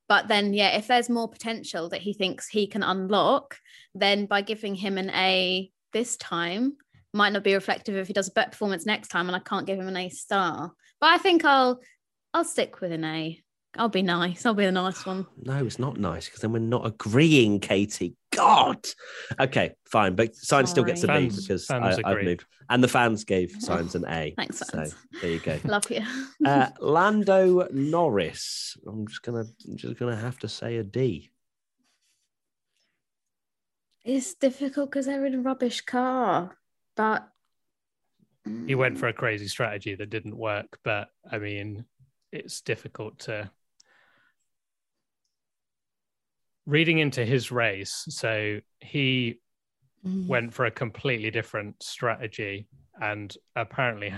But then, yeah, if there's more potential that he thinks he can unlock, then by giving him an A this time might not be reflective if he does a better performance next time, and I can't give him an A star. But I think I'll I'll stick with an A. I'll be nice. I'll be the nice one. (sighs) No, it's not nice because then we're not agreeing, Katie. God. Okay, fine. But Sainz still gets a B because fans I, have moved. And the fans gave (laughs) Sainz an A. Thanks, fans. So there you go. (laughs) Love you. uh, Lando Norris. I'm just gonna I'm just gonna have to say a D. It's difficult because they're in a rubbish car, but he went for a crazy strategy that didn't work. But I mean, it's difficult to reading into his race, so he mm. went for a completely different strategy, and apparently,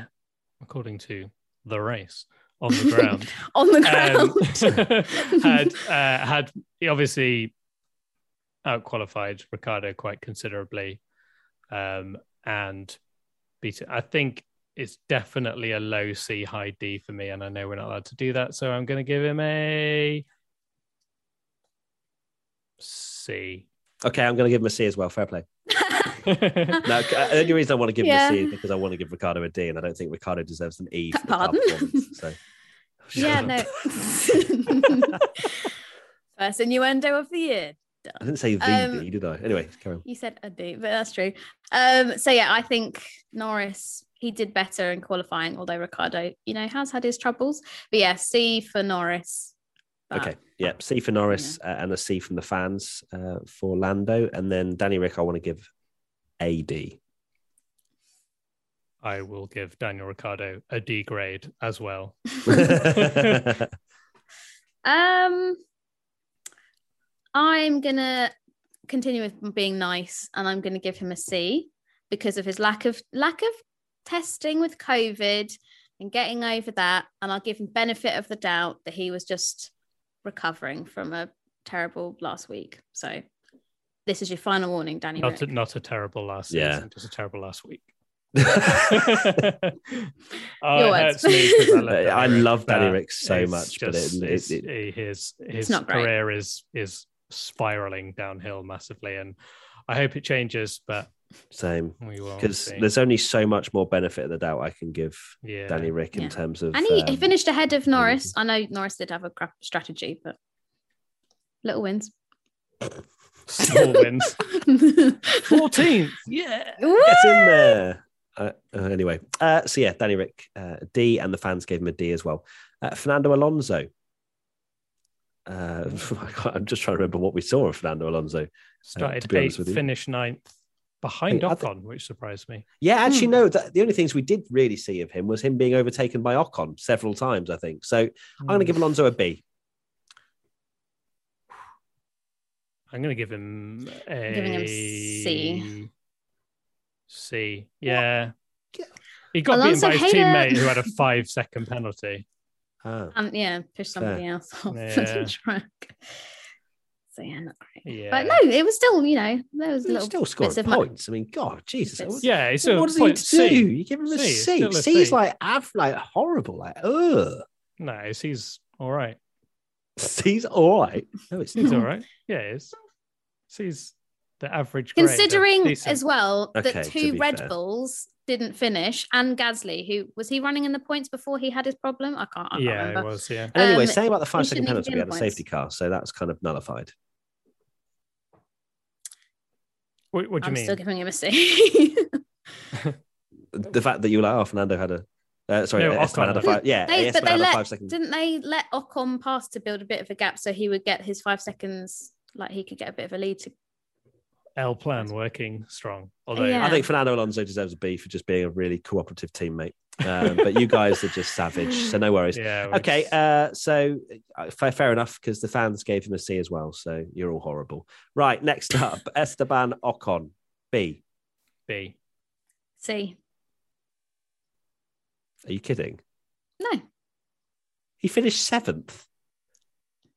according to the race on the ground, (laughs) on the ground, um, (laughs) had (laughs) uh, had he obviously outqualified Ricciardo quite considerably. Um, and beat it. I think it's definitely a low C, high D for me, and I know we're not allowed to do that, so I'm going to give him a C. Okay, I'm going to give him a C as well. Fair play. (laughs) (laughs) no, the only reason I want to give Yeah. him a C is because I want to give Ricciardo a D, and I don't think Ricciardo deserves an E. For Pardon? performance, so. (laughs) yeah, no. First innuendo of the year. I didn't say the Um, D, did I? Anyway, carry on. You said a D, but that's true. Um, so yeah, I think Norris he did better in qualifying, although Ricciardo, you know, has had his troubles. But yeah, C for Norris. But Okay, yeah, C for Norris uh, and a C from the fans uh, for Lando, and then Danny Rick. I want to give a D. I will give Daniel Ricciardo a D grade as well. (laughs) (laughs) Um, I'm gonna continue with being nice, and I'm gonna give him a C because of his lack of lack of testing with COVID and getting over that. And I'll give him benefit of the doubt that he was just recovering from a terrible last week. So this is your final warning, Danny. Not a, not a terrible last Yeah. season, just a terrible last week. (laughs) (laughs) Uh, oh, it hurts me 'cause I love, I Danny Rick, love Danny but Rick so it's much, but it- it- it- his his not great. career is is spiraling downhill massively, and I hope it changes, but Same, because there's only so much more benefit of the doubt I can give yeah, Danny Rick in Yeah. terms of. and he, he um, finished ahead of Norris. I know Norris did have a crap strategy, but little wins. small wins. (laughs) Fourteenth, yeah. Get in there. Uh, uh, anyway, uh, so yeah, Danny Rick, uh, D, and the fans gave him a D as well. Uh, Fernando Alonso. Uh, (laughs) I'm just trying to remember what we saw of Fernando Alonso. Started to be eighth, with you. finished ninth, behind I think- Ocon, which surprised me. Yeah, actually, Hmm. no. The, the only things we did really see of him was him being overtaken by Ocon several times. I think so. I'm going to give Alonso a B. I'm going to give him a Giving him C. C. Yeah. Yeah. He got Alonso beaten by his Hayter- teammate who had a five second penalty. Ah, and yeah, pushed somebody Fair. else off Yeah. (laughs) the track. So yeah, not great. Yeah. But no, it was still, you know, there was little still scoring bits of mo- points. I mean, God, Jesus. Bits. What, Yeah. It's what does he need point to C. do? You give him a C, C. it's a C's C. like av, like horrible. Like, ugh. No, it's, he's all right. (laughs) C's all right. No, it's He's all right. Yeah, he is. C's the average. grade. Considering as well that to two Red fair. Bulls didn't finish, and Gasly, who was he running in the points before he had his problem? I can't. I can't Yeah, it was. Yeah. And anyway, Um, saying about the five we penalty, even be we in had a points. safety car, so that's kind of nullified. What, what do you I'm mean? still giving him a C. (laughs) The fact that you were like, oh, Fernando had a. Uh, sorry, No, Esteban Ocon. had a five. Yeah, They- but they had a let- five second. Didn't they let Ocon pass to build a bit of a gap so he would get his five seconds, like he could get a bit of a lead to L plan working strong. Although Yeah. I think Fernando Alonso deserves a B for just being a really cooperative teammate. Um, but you guys are just savage, so no worries. yeah. Okay, it's- uh, so uh, fair, fair enough because the fans gave him a C as well. So you're all horrible. Right, next up, (laughs) Esteban Ocon, B. B. C. Are you kidding? No. He finished seventh.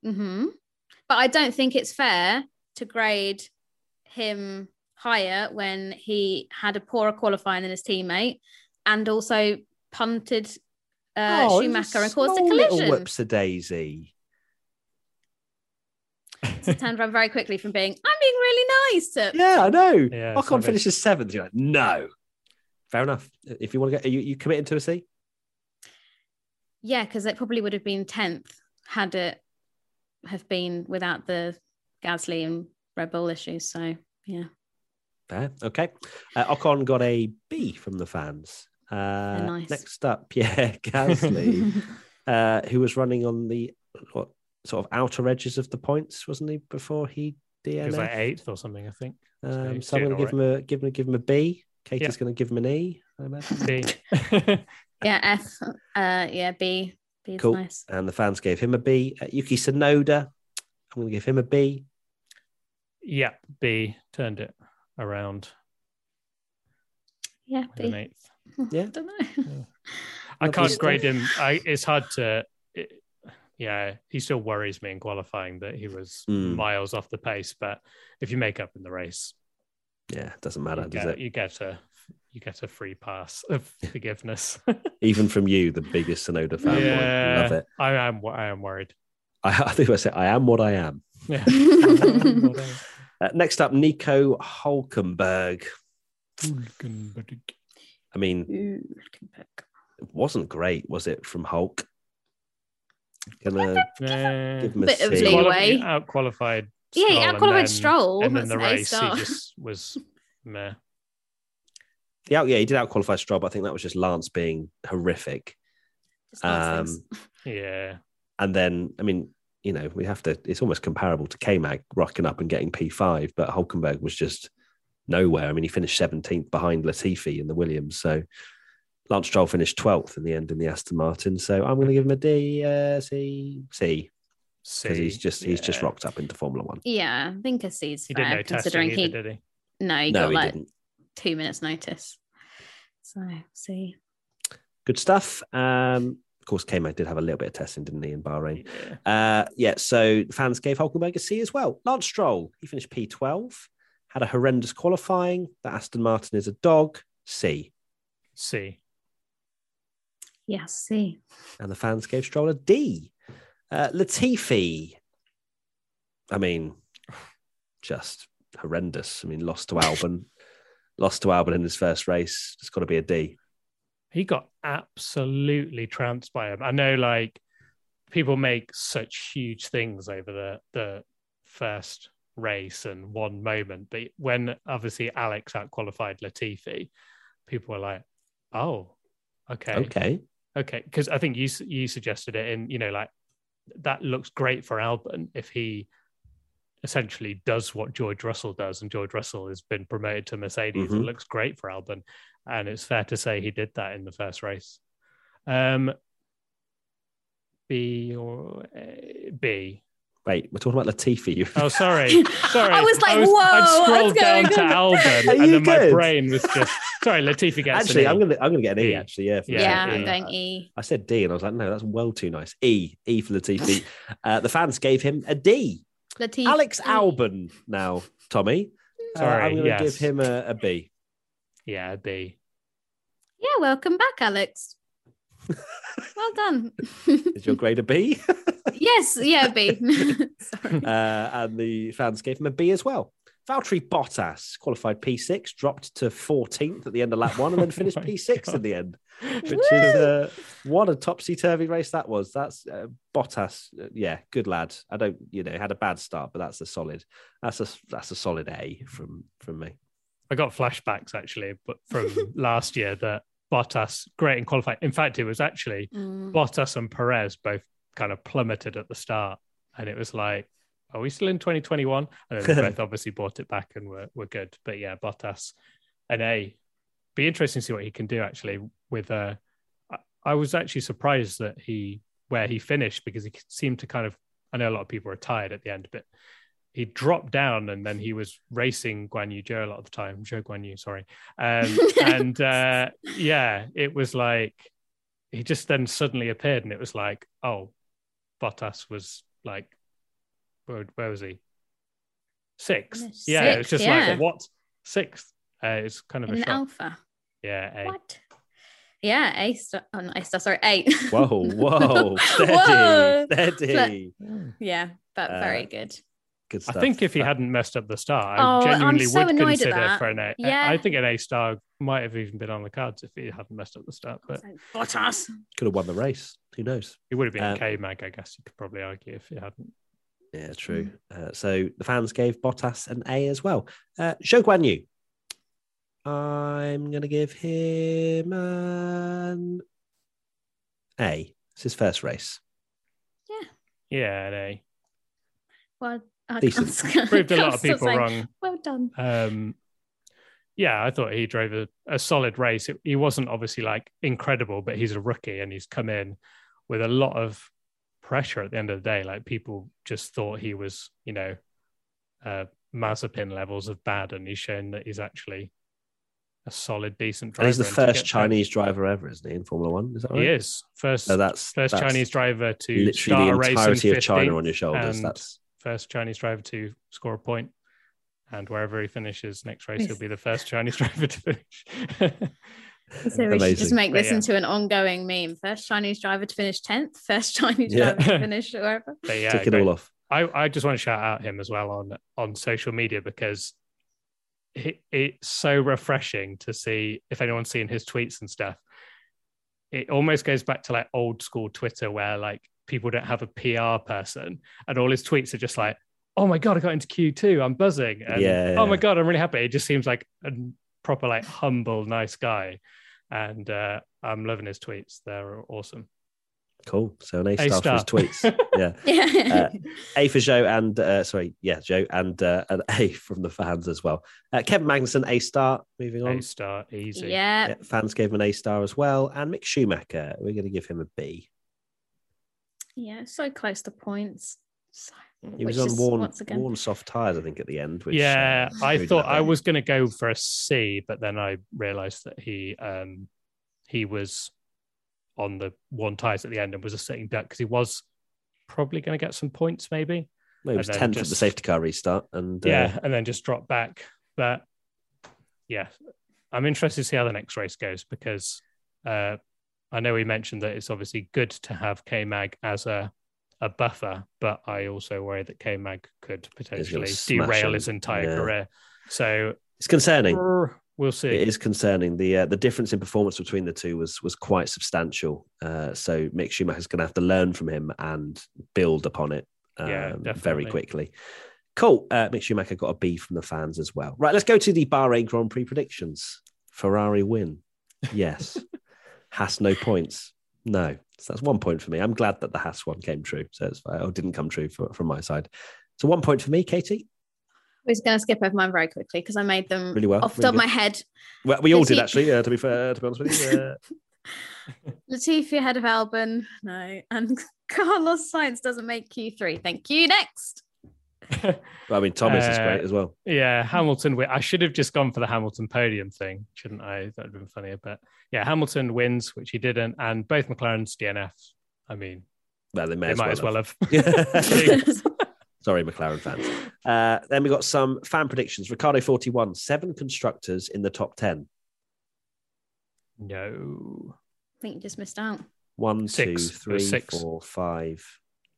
hmm But I don't think it's fair to grade him higher when he had a poorer qualifying than his teammate and also punted uh, Oh, Schumacher and caused a small little collision. Whoops a daisy. so turned around very quickly from being, I'm being really nice to, Yeah, I know. Yeah, Ocon savage. finishes seventh. You're like, no. Fair enough. If you want to get, are you, you committed to a C? yeah, because it probably would have been 10th had it have been without the Gasly and Red Bull issues. So, yeah. Fair. Okay. Uh, Ocon got a B from the fans. Uh, nice. Next up, (laughs) yeah, Gasly, (laughs) uh, who was running on the what, sort of outer edges of the points, wasn't he? Before he He was like eighth or something, I think. Um, he's so I'm going to give him a give him give him a B. Katie's Yeah. going to give him an E. I imagine. (laughs) B. yeah, F. Uh, yeah, B. B is Cool. nice. And the fans gave him a B. Uh, Yuki Tsunoda, I'm going to give him a B. yeah, B turned it around Yeah, with an B. eighth. (laughs) Yeah. I don't know. I can't stuff. grade him. I it's hard to. It, yeah, he still worries me in qualifying that he was Mm. miles off the pace. But if you make up in the race, Yeah, it doesn't matter, you does get, it? you get a you get a free pass (laughs) of forgiveness. (laughs) Even from you, the biggest Tsunoda fan. yeah, Love it. I am. What I am worried. I, I think I said, I am what I am. Yeah. Uh, next up, Nico Hulkenberg. I mean, it wasn't great, was it, from Hulk? Gonna Yeah. give him a Bit of C. leeway. Quali- out qualified. Yeah, he Stroll, and out-qualified then- Stroll. and then the That's an A race he just was (laughs) meh. Yeah, yeah, he did outqualify Stroll, but I think that was just Lance being horrific. Just nice things. Um, Yeah, and then, I mean, you know, we have to, it's almost comparable to K Mag rocking up and getting P5, but Hulkenberg was just nowhere. I mean, he finished 17th behind Latifi in the Williams. So Lance Stroll finished 12th in the end in the Aston Martin. So I'm going to give him a D, uh, C, C, because he's C, just, he's just yeah. rocked up into Formula One. yeah, I think a C is He didn't fair know considering either, he did he? no he no, got he like didn't. two minutes notice. So C. Good stuff. Um, of course, K Mag did have a little bit of testing, didn't he, in Bahrain? Yeah. Uh, yeah, so fans gave Hulkenberg a C as well. Lance Stroll, he finished P12, had a horrendous qualifying. The Aston Martin is a dog, C. C. Yes, C. And the fans gave Stroll a D. Uh, Latifi, I mean, just horrendous. I mean, lost to Albon, (laughs) lost to Albon in his first race. It's got to be a D. He got absolutely trounced by him. I know, like people make such huge things over the the first race and one moment, but when obviously Alex out qualified Latifi, people were like, "Oh, okay, Okay. okay," because I think you you suggested it, and you know, like that looks great for Albon if he essentially does what George Russell does, and George Russell has been promoted to Mercedes. It Mhm. looks great for Albon, and it's fair to say he did that in the first race. Um, B or uh, B. Wait, we're talking about Latifi. Oh, sorry, (laughs) sorry. I was like, I whoa, I'd scrolled what's down going to on? Albon, Are and you then my brain was just sorry. Latifi gets actually, an I'm E. gonna I'm gonna get an E. E. Actually, yeah. for Yeah, Yeah, Latifi. I'm E. going E. I said D, and I was like, no, that's well too nice. E, E for Latifi. (laughs) uh, the fans gave him a D. Latifi. Alex Albon now, Tommy. Uh, Sorry, I'm going to yes. give him a, a B. Yeah, B. Yeah, welcome back, Alex. (laughs) well done. Is your grade a B? Yes, yeah, B. (laughs) (laughs) Sorry. uh, and the fans gave him a B as well. Valtteri Bottas qualified P6, dropped to 14th at the end of lap one, and then (laughs) finished Oh P6 God. in the end, which is uh, what a topsy turvy race that was. That's uh, Bottas. uh, yeah, good lad. I don't, you know, had a bad start, but that's a solid. That's a that's a solid A from from me. I got flashbacks actually, but from last year that Bottas great in qualifying. In fact, it was actually Mm. Bottas and Perez both kind of plummeted at the start, and it was like, are we still in 2021? And then (laughs) they both obviously bought it back and were were good. But yeah, Bottas an A. Be interesting to see what he can do actually with. Uh, I- I was actually surprised that he where he finished because he seemed to kind of. I know a lot of people are tired at the end, but he dropped down and then he was racing Guan Yu Zhou a lot of the time. Zhou Guan Yu, sorry. Um, (laughs) and uh, yeah, it was like he just then suddenly appeared and it was like, oh, Bottas was like, where, where was he? Sixth. Sixth, yeah, it was just yeah. like, what? Sixth. Uh, it's kind of In a an shock. alpha. Yeah, A. What? Yeah, A star. Oh, not A star. Sorry, A. Whoa, whoa, (laughs) steady, Whoa. steady. yeah, but Uh, very good. Good I think if he Uh, hadn't messed up the start, Oh, I I'm genuinely so would consider for an A. Yeah. I think an A star might have even been on the cards if he hadn't messed up the start, but Bottas. could have won the race. Who knows? he would have been Uh, a K mag, I guess you could probably argue if he hadn't. Yeah, true. Uh, so the fans gave Bottas an A as well. Uh, Zhou Guan Yu. I'm going to give him an A. It's his first race. Yeah, Yeah, an A. Well, I Decent. (laughs) Proved a lot of people saying, wrong. Well done. Um, yeah, I thought he drove a, a solid race. It- he wasn't obviously like incredible, but he's a rookie and he's come in with a lot of pressure at the end of the day. Like people just thought he was, you know, uh, Mazepin levels of bad, and he's shown that he's actually a solid, decent driver. And he's the first get Chinese driver ever, isn't he, in Formula One? Is that right? He is first So that's first that's Chinese driver to literally start the a race in entirety of China on your shoulders. That's first Chinese driver to score a point and wherever he finishes next race, he'll be the first Chinese (laughs) driver to finish. So we should just make this yeah. into an ongoing meme. First Chinese driver to finish 10th, first (laughs) Chinese Yeah. driver to finish wherever. but yeah, Tick it great. all off. I, I just want to shout out him as well on on social media because it, it's so refreshing to see if anyone's seen his tweets and stuff. It almost goes back to like old school Twitter where like people don't have a PR person and all his tweets are just like, oh my god, I got into Q2, I'm buzzing. And, Yeah, Oh my god, I'm really happy. It just seems like a proper like humble, nice guy. And uh, I'm loving his tweets. They're awesome. Cool. So an A A star, for his tweets. (laughs) Yeah. Yeah. Uh, A for Zhou and uh, sorry, yeah, Zhou and uh, an (laughs) A from the fans as well. Uh, Kevin Magnussen, A star. Moving on. A star, easy. yeah. Yeah, fans gave him an A star as well, and Mick Schumacher, we're going to give him a B. Yeah. So close to points. So, He was on is, worn, worn soft tires, I think, at the end. Which, yeah, uh, I thought I was going to go for a C, but then I realised that he um he was on the one tires at the end and was a sitting duck because he was probably going to get some points, maybe. Well, he was tenth at the safety car restart, and uh, Yeah, and then just drop back. But yeah, I'm interested to see how the next race goes because uh, I know we mentioned that it's obviously good to have K Mag as a a buffer, but I also worry that K Mag could potentially derail him. his entire Yeah. career. So it's concerning. we'll see. It is concerning. The uh, the difference in performance between the two was was quite substantial. Uh, so Mick Schumacher is going to have to learn from him and build upon it um, Yeah, very quickly. Cool. Uh, Mick Schumacher got a B from the fans as well. Right, let's go to the Bahrain Grand Prix predictions. Ferrari win. Yes. (laughs) Haas no points. No. So that's one point for me. I'm glad that the Haas one came true. So it's fine. Oh, didn't come true for, from my side. So one point for me, Katie. We're just going to skip over mine very quickly because I made them Really well, off the really top of my head. Well, we all did actually. Uh, to be fair, to be honest with you. Uh, Latifi (laughs) (laughs) ahead of Albon. No. And (laughs) Carlos Sainz doesn't make Q3. Thank you. Next. Well, I mean, Thomas is Uh, great as well. Yeah, Hamilton. wi- I should have just gone for the Hamilton podium thing, shouldn't I? That would have been funnier. But yeah, Hamilton wins, which he didn't, and both McLaren's DNFs. I mean, Well, they may they as might well as well have. have. (laughs) (laughs) (laughs) Sorry, McLaren fans. Uh, then we got some fan predictions. Ricciardo 41, seven constructors in the top 10. no. I think you just missed out. One, two, Six. It three, was six. four, five,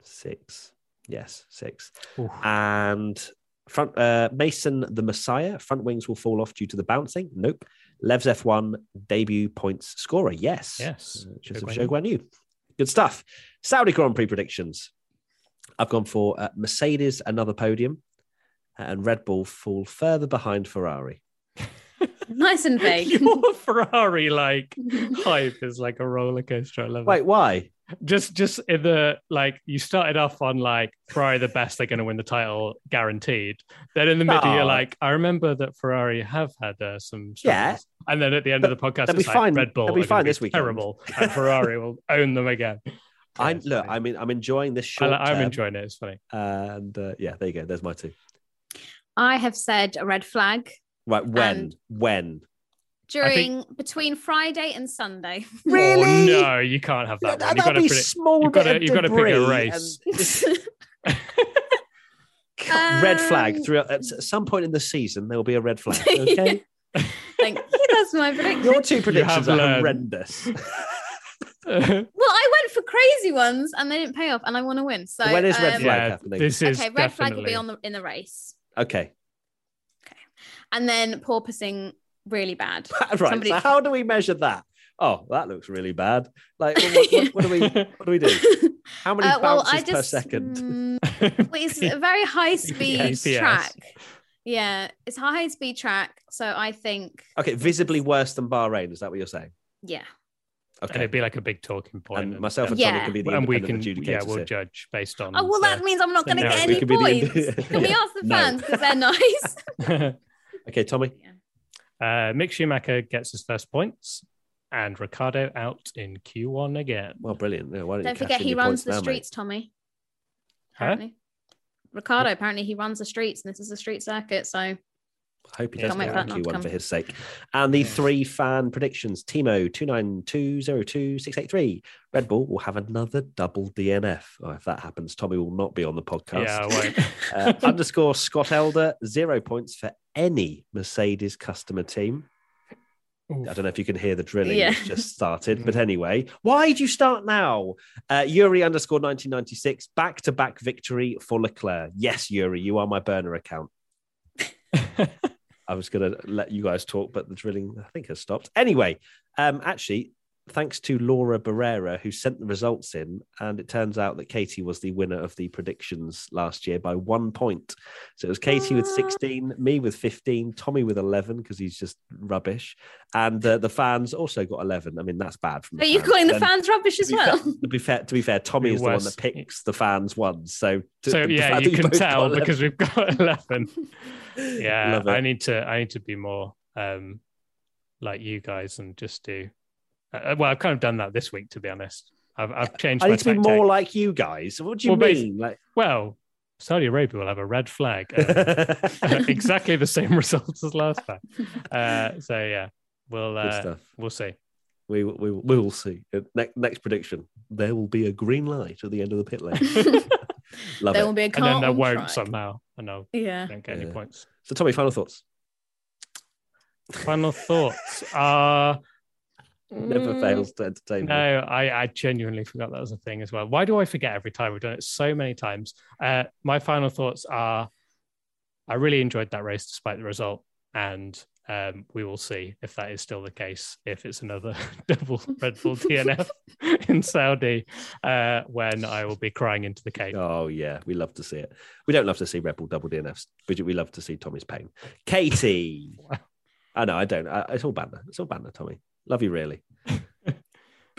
six. Yes, six. Oof. And front uh, Mason the Messiah, front wings will fall off due to the bouncing. Nope. Lev's F1 debut points scorer. Yes. Yes. Uh, Joseph Guan Shoguan Yu. Good stuff. Saudi Grand Prix predictions. I've gone for uh, Mercedes, another podium, and Red Bull fall further behind Ferrari. (laughs) Nice and (laughs) vague. Your Ferrari like hype is like a roller coaster. I love Wait, it. why? Just just in the like you started off on like Ferrari the best, they're gonna win the title guaranteed. Then in the middle, Oh. you're like, I remember that Ferrari have had uh, some Yeah. And then at the end of the podcast, they'll be it's like fine- Red Bull they'll be are gonna fine this week terrible, and Ferrari will (laughs) own them again. I Yeah, it's look. funny. I mean, I'm enjoying this I, short. I'm enjoying it. It's funny. And uh, yeah, there you go. There's my two. I have said a red flag Right. When? And- when? During between Friday and Sunday. (laughs) Really? Oh, no, you can't have that. That, one. You've got that'd to be predict. small. you've bit gotta- of you've gotta pick a race. (laughs) and- (laughs) red flag Um, throughout. At some point in the season, there will be a red flag. Okay. Thank you. That's my prediction. Your two predictions have are learned. horrendous. Well, I went for crazy ones and they didn't pay off, and I want to win. So When is red um, flag yeah, happening? this is Okay, red flag will be on the in the race, Okay. Okay. and then porpoising really bad. (laughs) right. Somebody- So how do we measure that? Oh, that looks really bad. Like, what, what, what do we? (laughs) What do we do? How many Uh, well, bounces I just per second? mm, (laughs) well, it's a very high speed GPS. track. Yeah, it's a high speed track. So I think Okay, visibly worse than Bahrain. Is that what you're saying? yeah. Okay. and Okay. it'd be like a big talking point. and myself and Yeah. Tommy can be the and we independent can, adjudicators yeah, we'll here. judge based on. Oh well, that means I'm not going to get any could the- points. Can we ask the fans because they're nice? Okay, Tommy. Uh, Mick Schumacher gets his first points, and Ricciardo out in Q1 again. Well, brilliant. Yeah, why don't, Don't you forget he runs the now, mate? streets, Tommy. Huh? Apparently, Ricciardo. Apparently, he runs the streets, and this is a street circuit. So I hope he does Can't get wait a for that Q1 for his sake. And the Yeah. three fan predictions Timo 292020683. Red Bull will have another double DNF. Oh, if that happens, Tommy will not be on the podcast. Yeah, I won't. (laughs) uh, underscore Scott Elder, zero points for any Mercedes customer team. Oof. I don't know if you can hear the drilling Yeah. just started, but anyway, why do you start now? Uh, Yuri underscore 1996, back to back victory for Leclerc. Yes, Yuri, you are my burner account. (laughs) I was going to let you guys talk, but the drilling, I think, has stopped. Anyway, um, actually, thanks to Laura Barrera, who sent the results in, and it turns out that Katie was the winner of the predictions last year by one point. So it was Katie with Ah. 16, me with 15, Tommy with 11 because he's just rubbish, and uh, the fans also got 11. I mean, that's bad from the Are you fans. calling the Then- fans rubbish as to well? fair- to be fair, to be fair, Tommy Be is the one that picks the fans ones. So, to- so yeah, you can tell because we've got (laughs) eleven. Yeah, I need to. I need to be more um like you guys and just do. Uh, well, I've kind of done that this week, to be honest. I've I've changed. I my need to be more like you guys. What do you Well, mean? Like Well, Saudi Arabia will have a red flag. uh, (laughs) (laughs) exactly the same (laughs) results as last time. Uh, so yeah, we'll uh, we'll see. We we we will see. Uh, Next next prediction: there will be a green light at the end of the pit lane. Love there it. will be a And car then there won't track. somehow, and I Yeah. don't get any Yeah. points. So, Tommy, final thoughts. Final thoughts are Never Mm, fails to entertain me. No, I, I genuinely forgot that was a thing as well. Why do I forget every time? We've done it so many times. Uh, my final thoughts are I really enjoyed that race despite the result. And um, we will see if that is still the case, if it's another (laughs) double Red Bull DNF (laughs) in Saudi, uh, when I will be crying into the cake. Oh yeah, we love to see it. We don't love to see Red Bull double DNFs, but we love to see Tommy's pain. Katie, (laughs) I know I don't. I, it's all banner. It's all banner, Tommy. Love you really. (laughs) but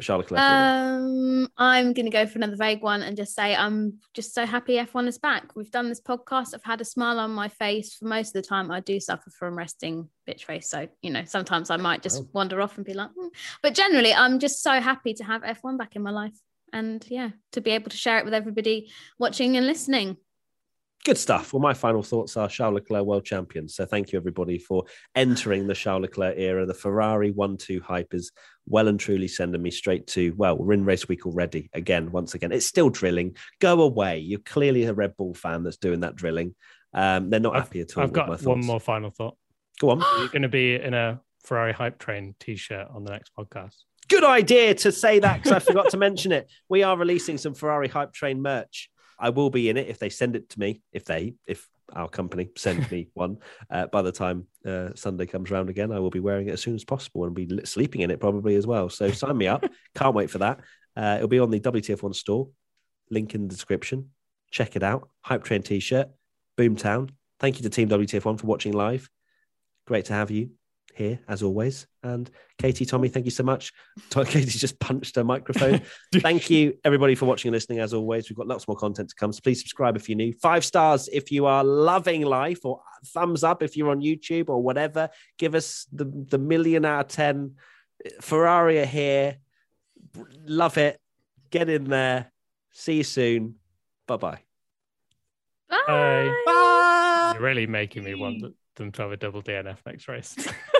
Charlotte. Um, I'm going to go for another vague one and just say I'm just so happy F1 is back. We've done this podcast. I've had a smile on my face for most of the time. I do suffer from resting bitch face, so you know sometimes I might just Oh. wander off and be like, "Hmm." but generally I'm just so happy to have F1 back in my life, and yeah, to be able to share it with everybody watching and listening. Good stuff. Well, my final thoughts are Charles Leclerc world champion. So thank you everybody for entering the Charles Leclerc era. The Ferrari one-two hype is well and truly sending me straight to well, we're in race week already. Again, once again, it's still drilling. Go away. You're clearly a Red Bull fan that's doing that drilling. Um, they're not I've- happy at all. I've got one more final thought. Go on. You're going to be in a Ferrari hype train t-shirt on the next podcast. Good idea to say that because I forgot to mention it. We are releasing some Ferrari Hype Train merch. I will be in it if they send it to me. If they, if our company send me (laughs) one, uh, by the time uh, Sunday comes around again, I will be wearing it as soon as possible and be sleeping in it probably as well. So sign me up. (laughs) Can't wait for that. Uh, it'll be on the WTF1 store. Link in the description. Check it out. Hype Train T-shirt. Boomtown. Thank you to Team WTF1 for watching live. Great to have you here as always. And Katie, Tommy, thank you so much. To- (laughs) Katie's just punched her microphone. (laughs) thank you, everybody, for watching and listening. As always, we've got lots more content to come. So please subscribe if you're new. Five stars if you are loving life, or thumbs up if you're on YouTube or whatever. Give us the, the million out of 10. Ferrari are here. Love it. Get in there. See you soon. Bye-bye. Bye. Bye. You're really making me want them to have a double DNF next race. (laughs)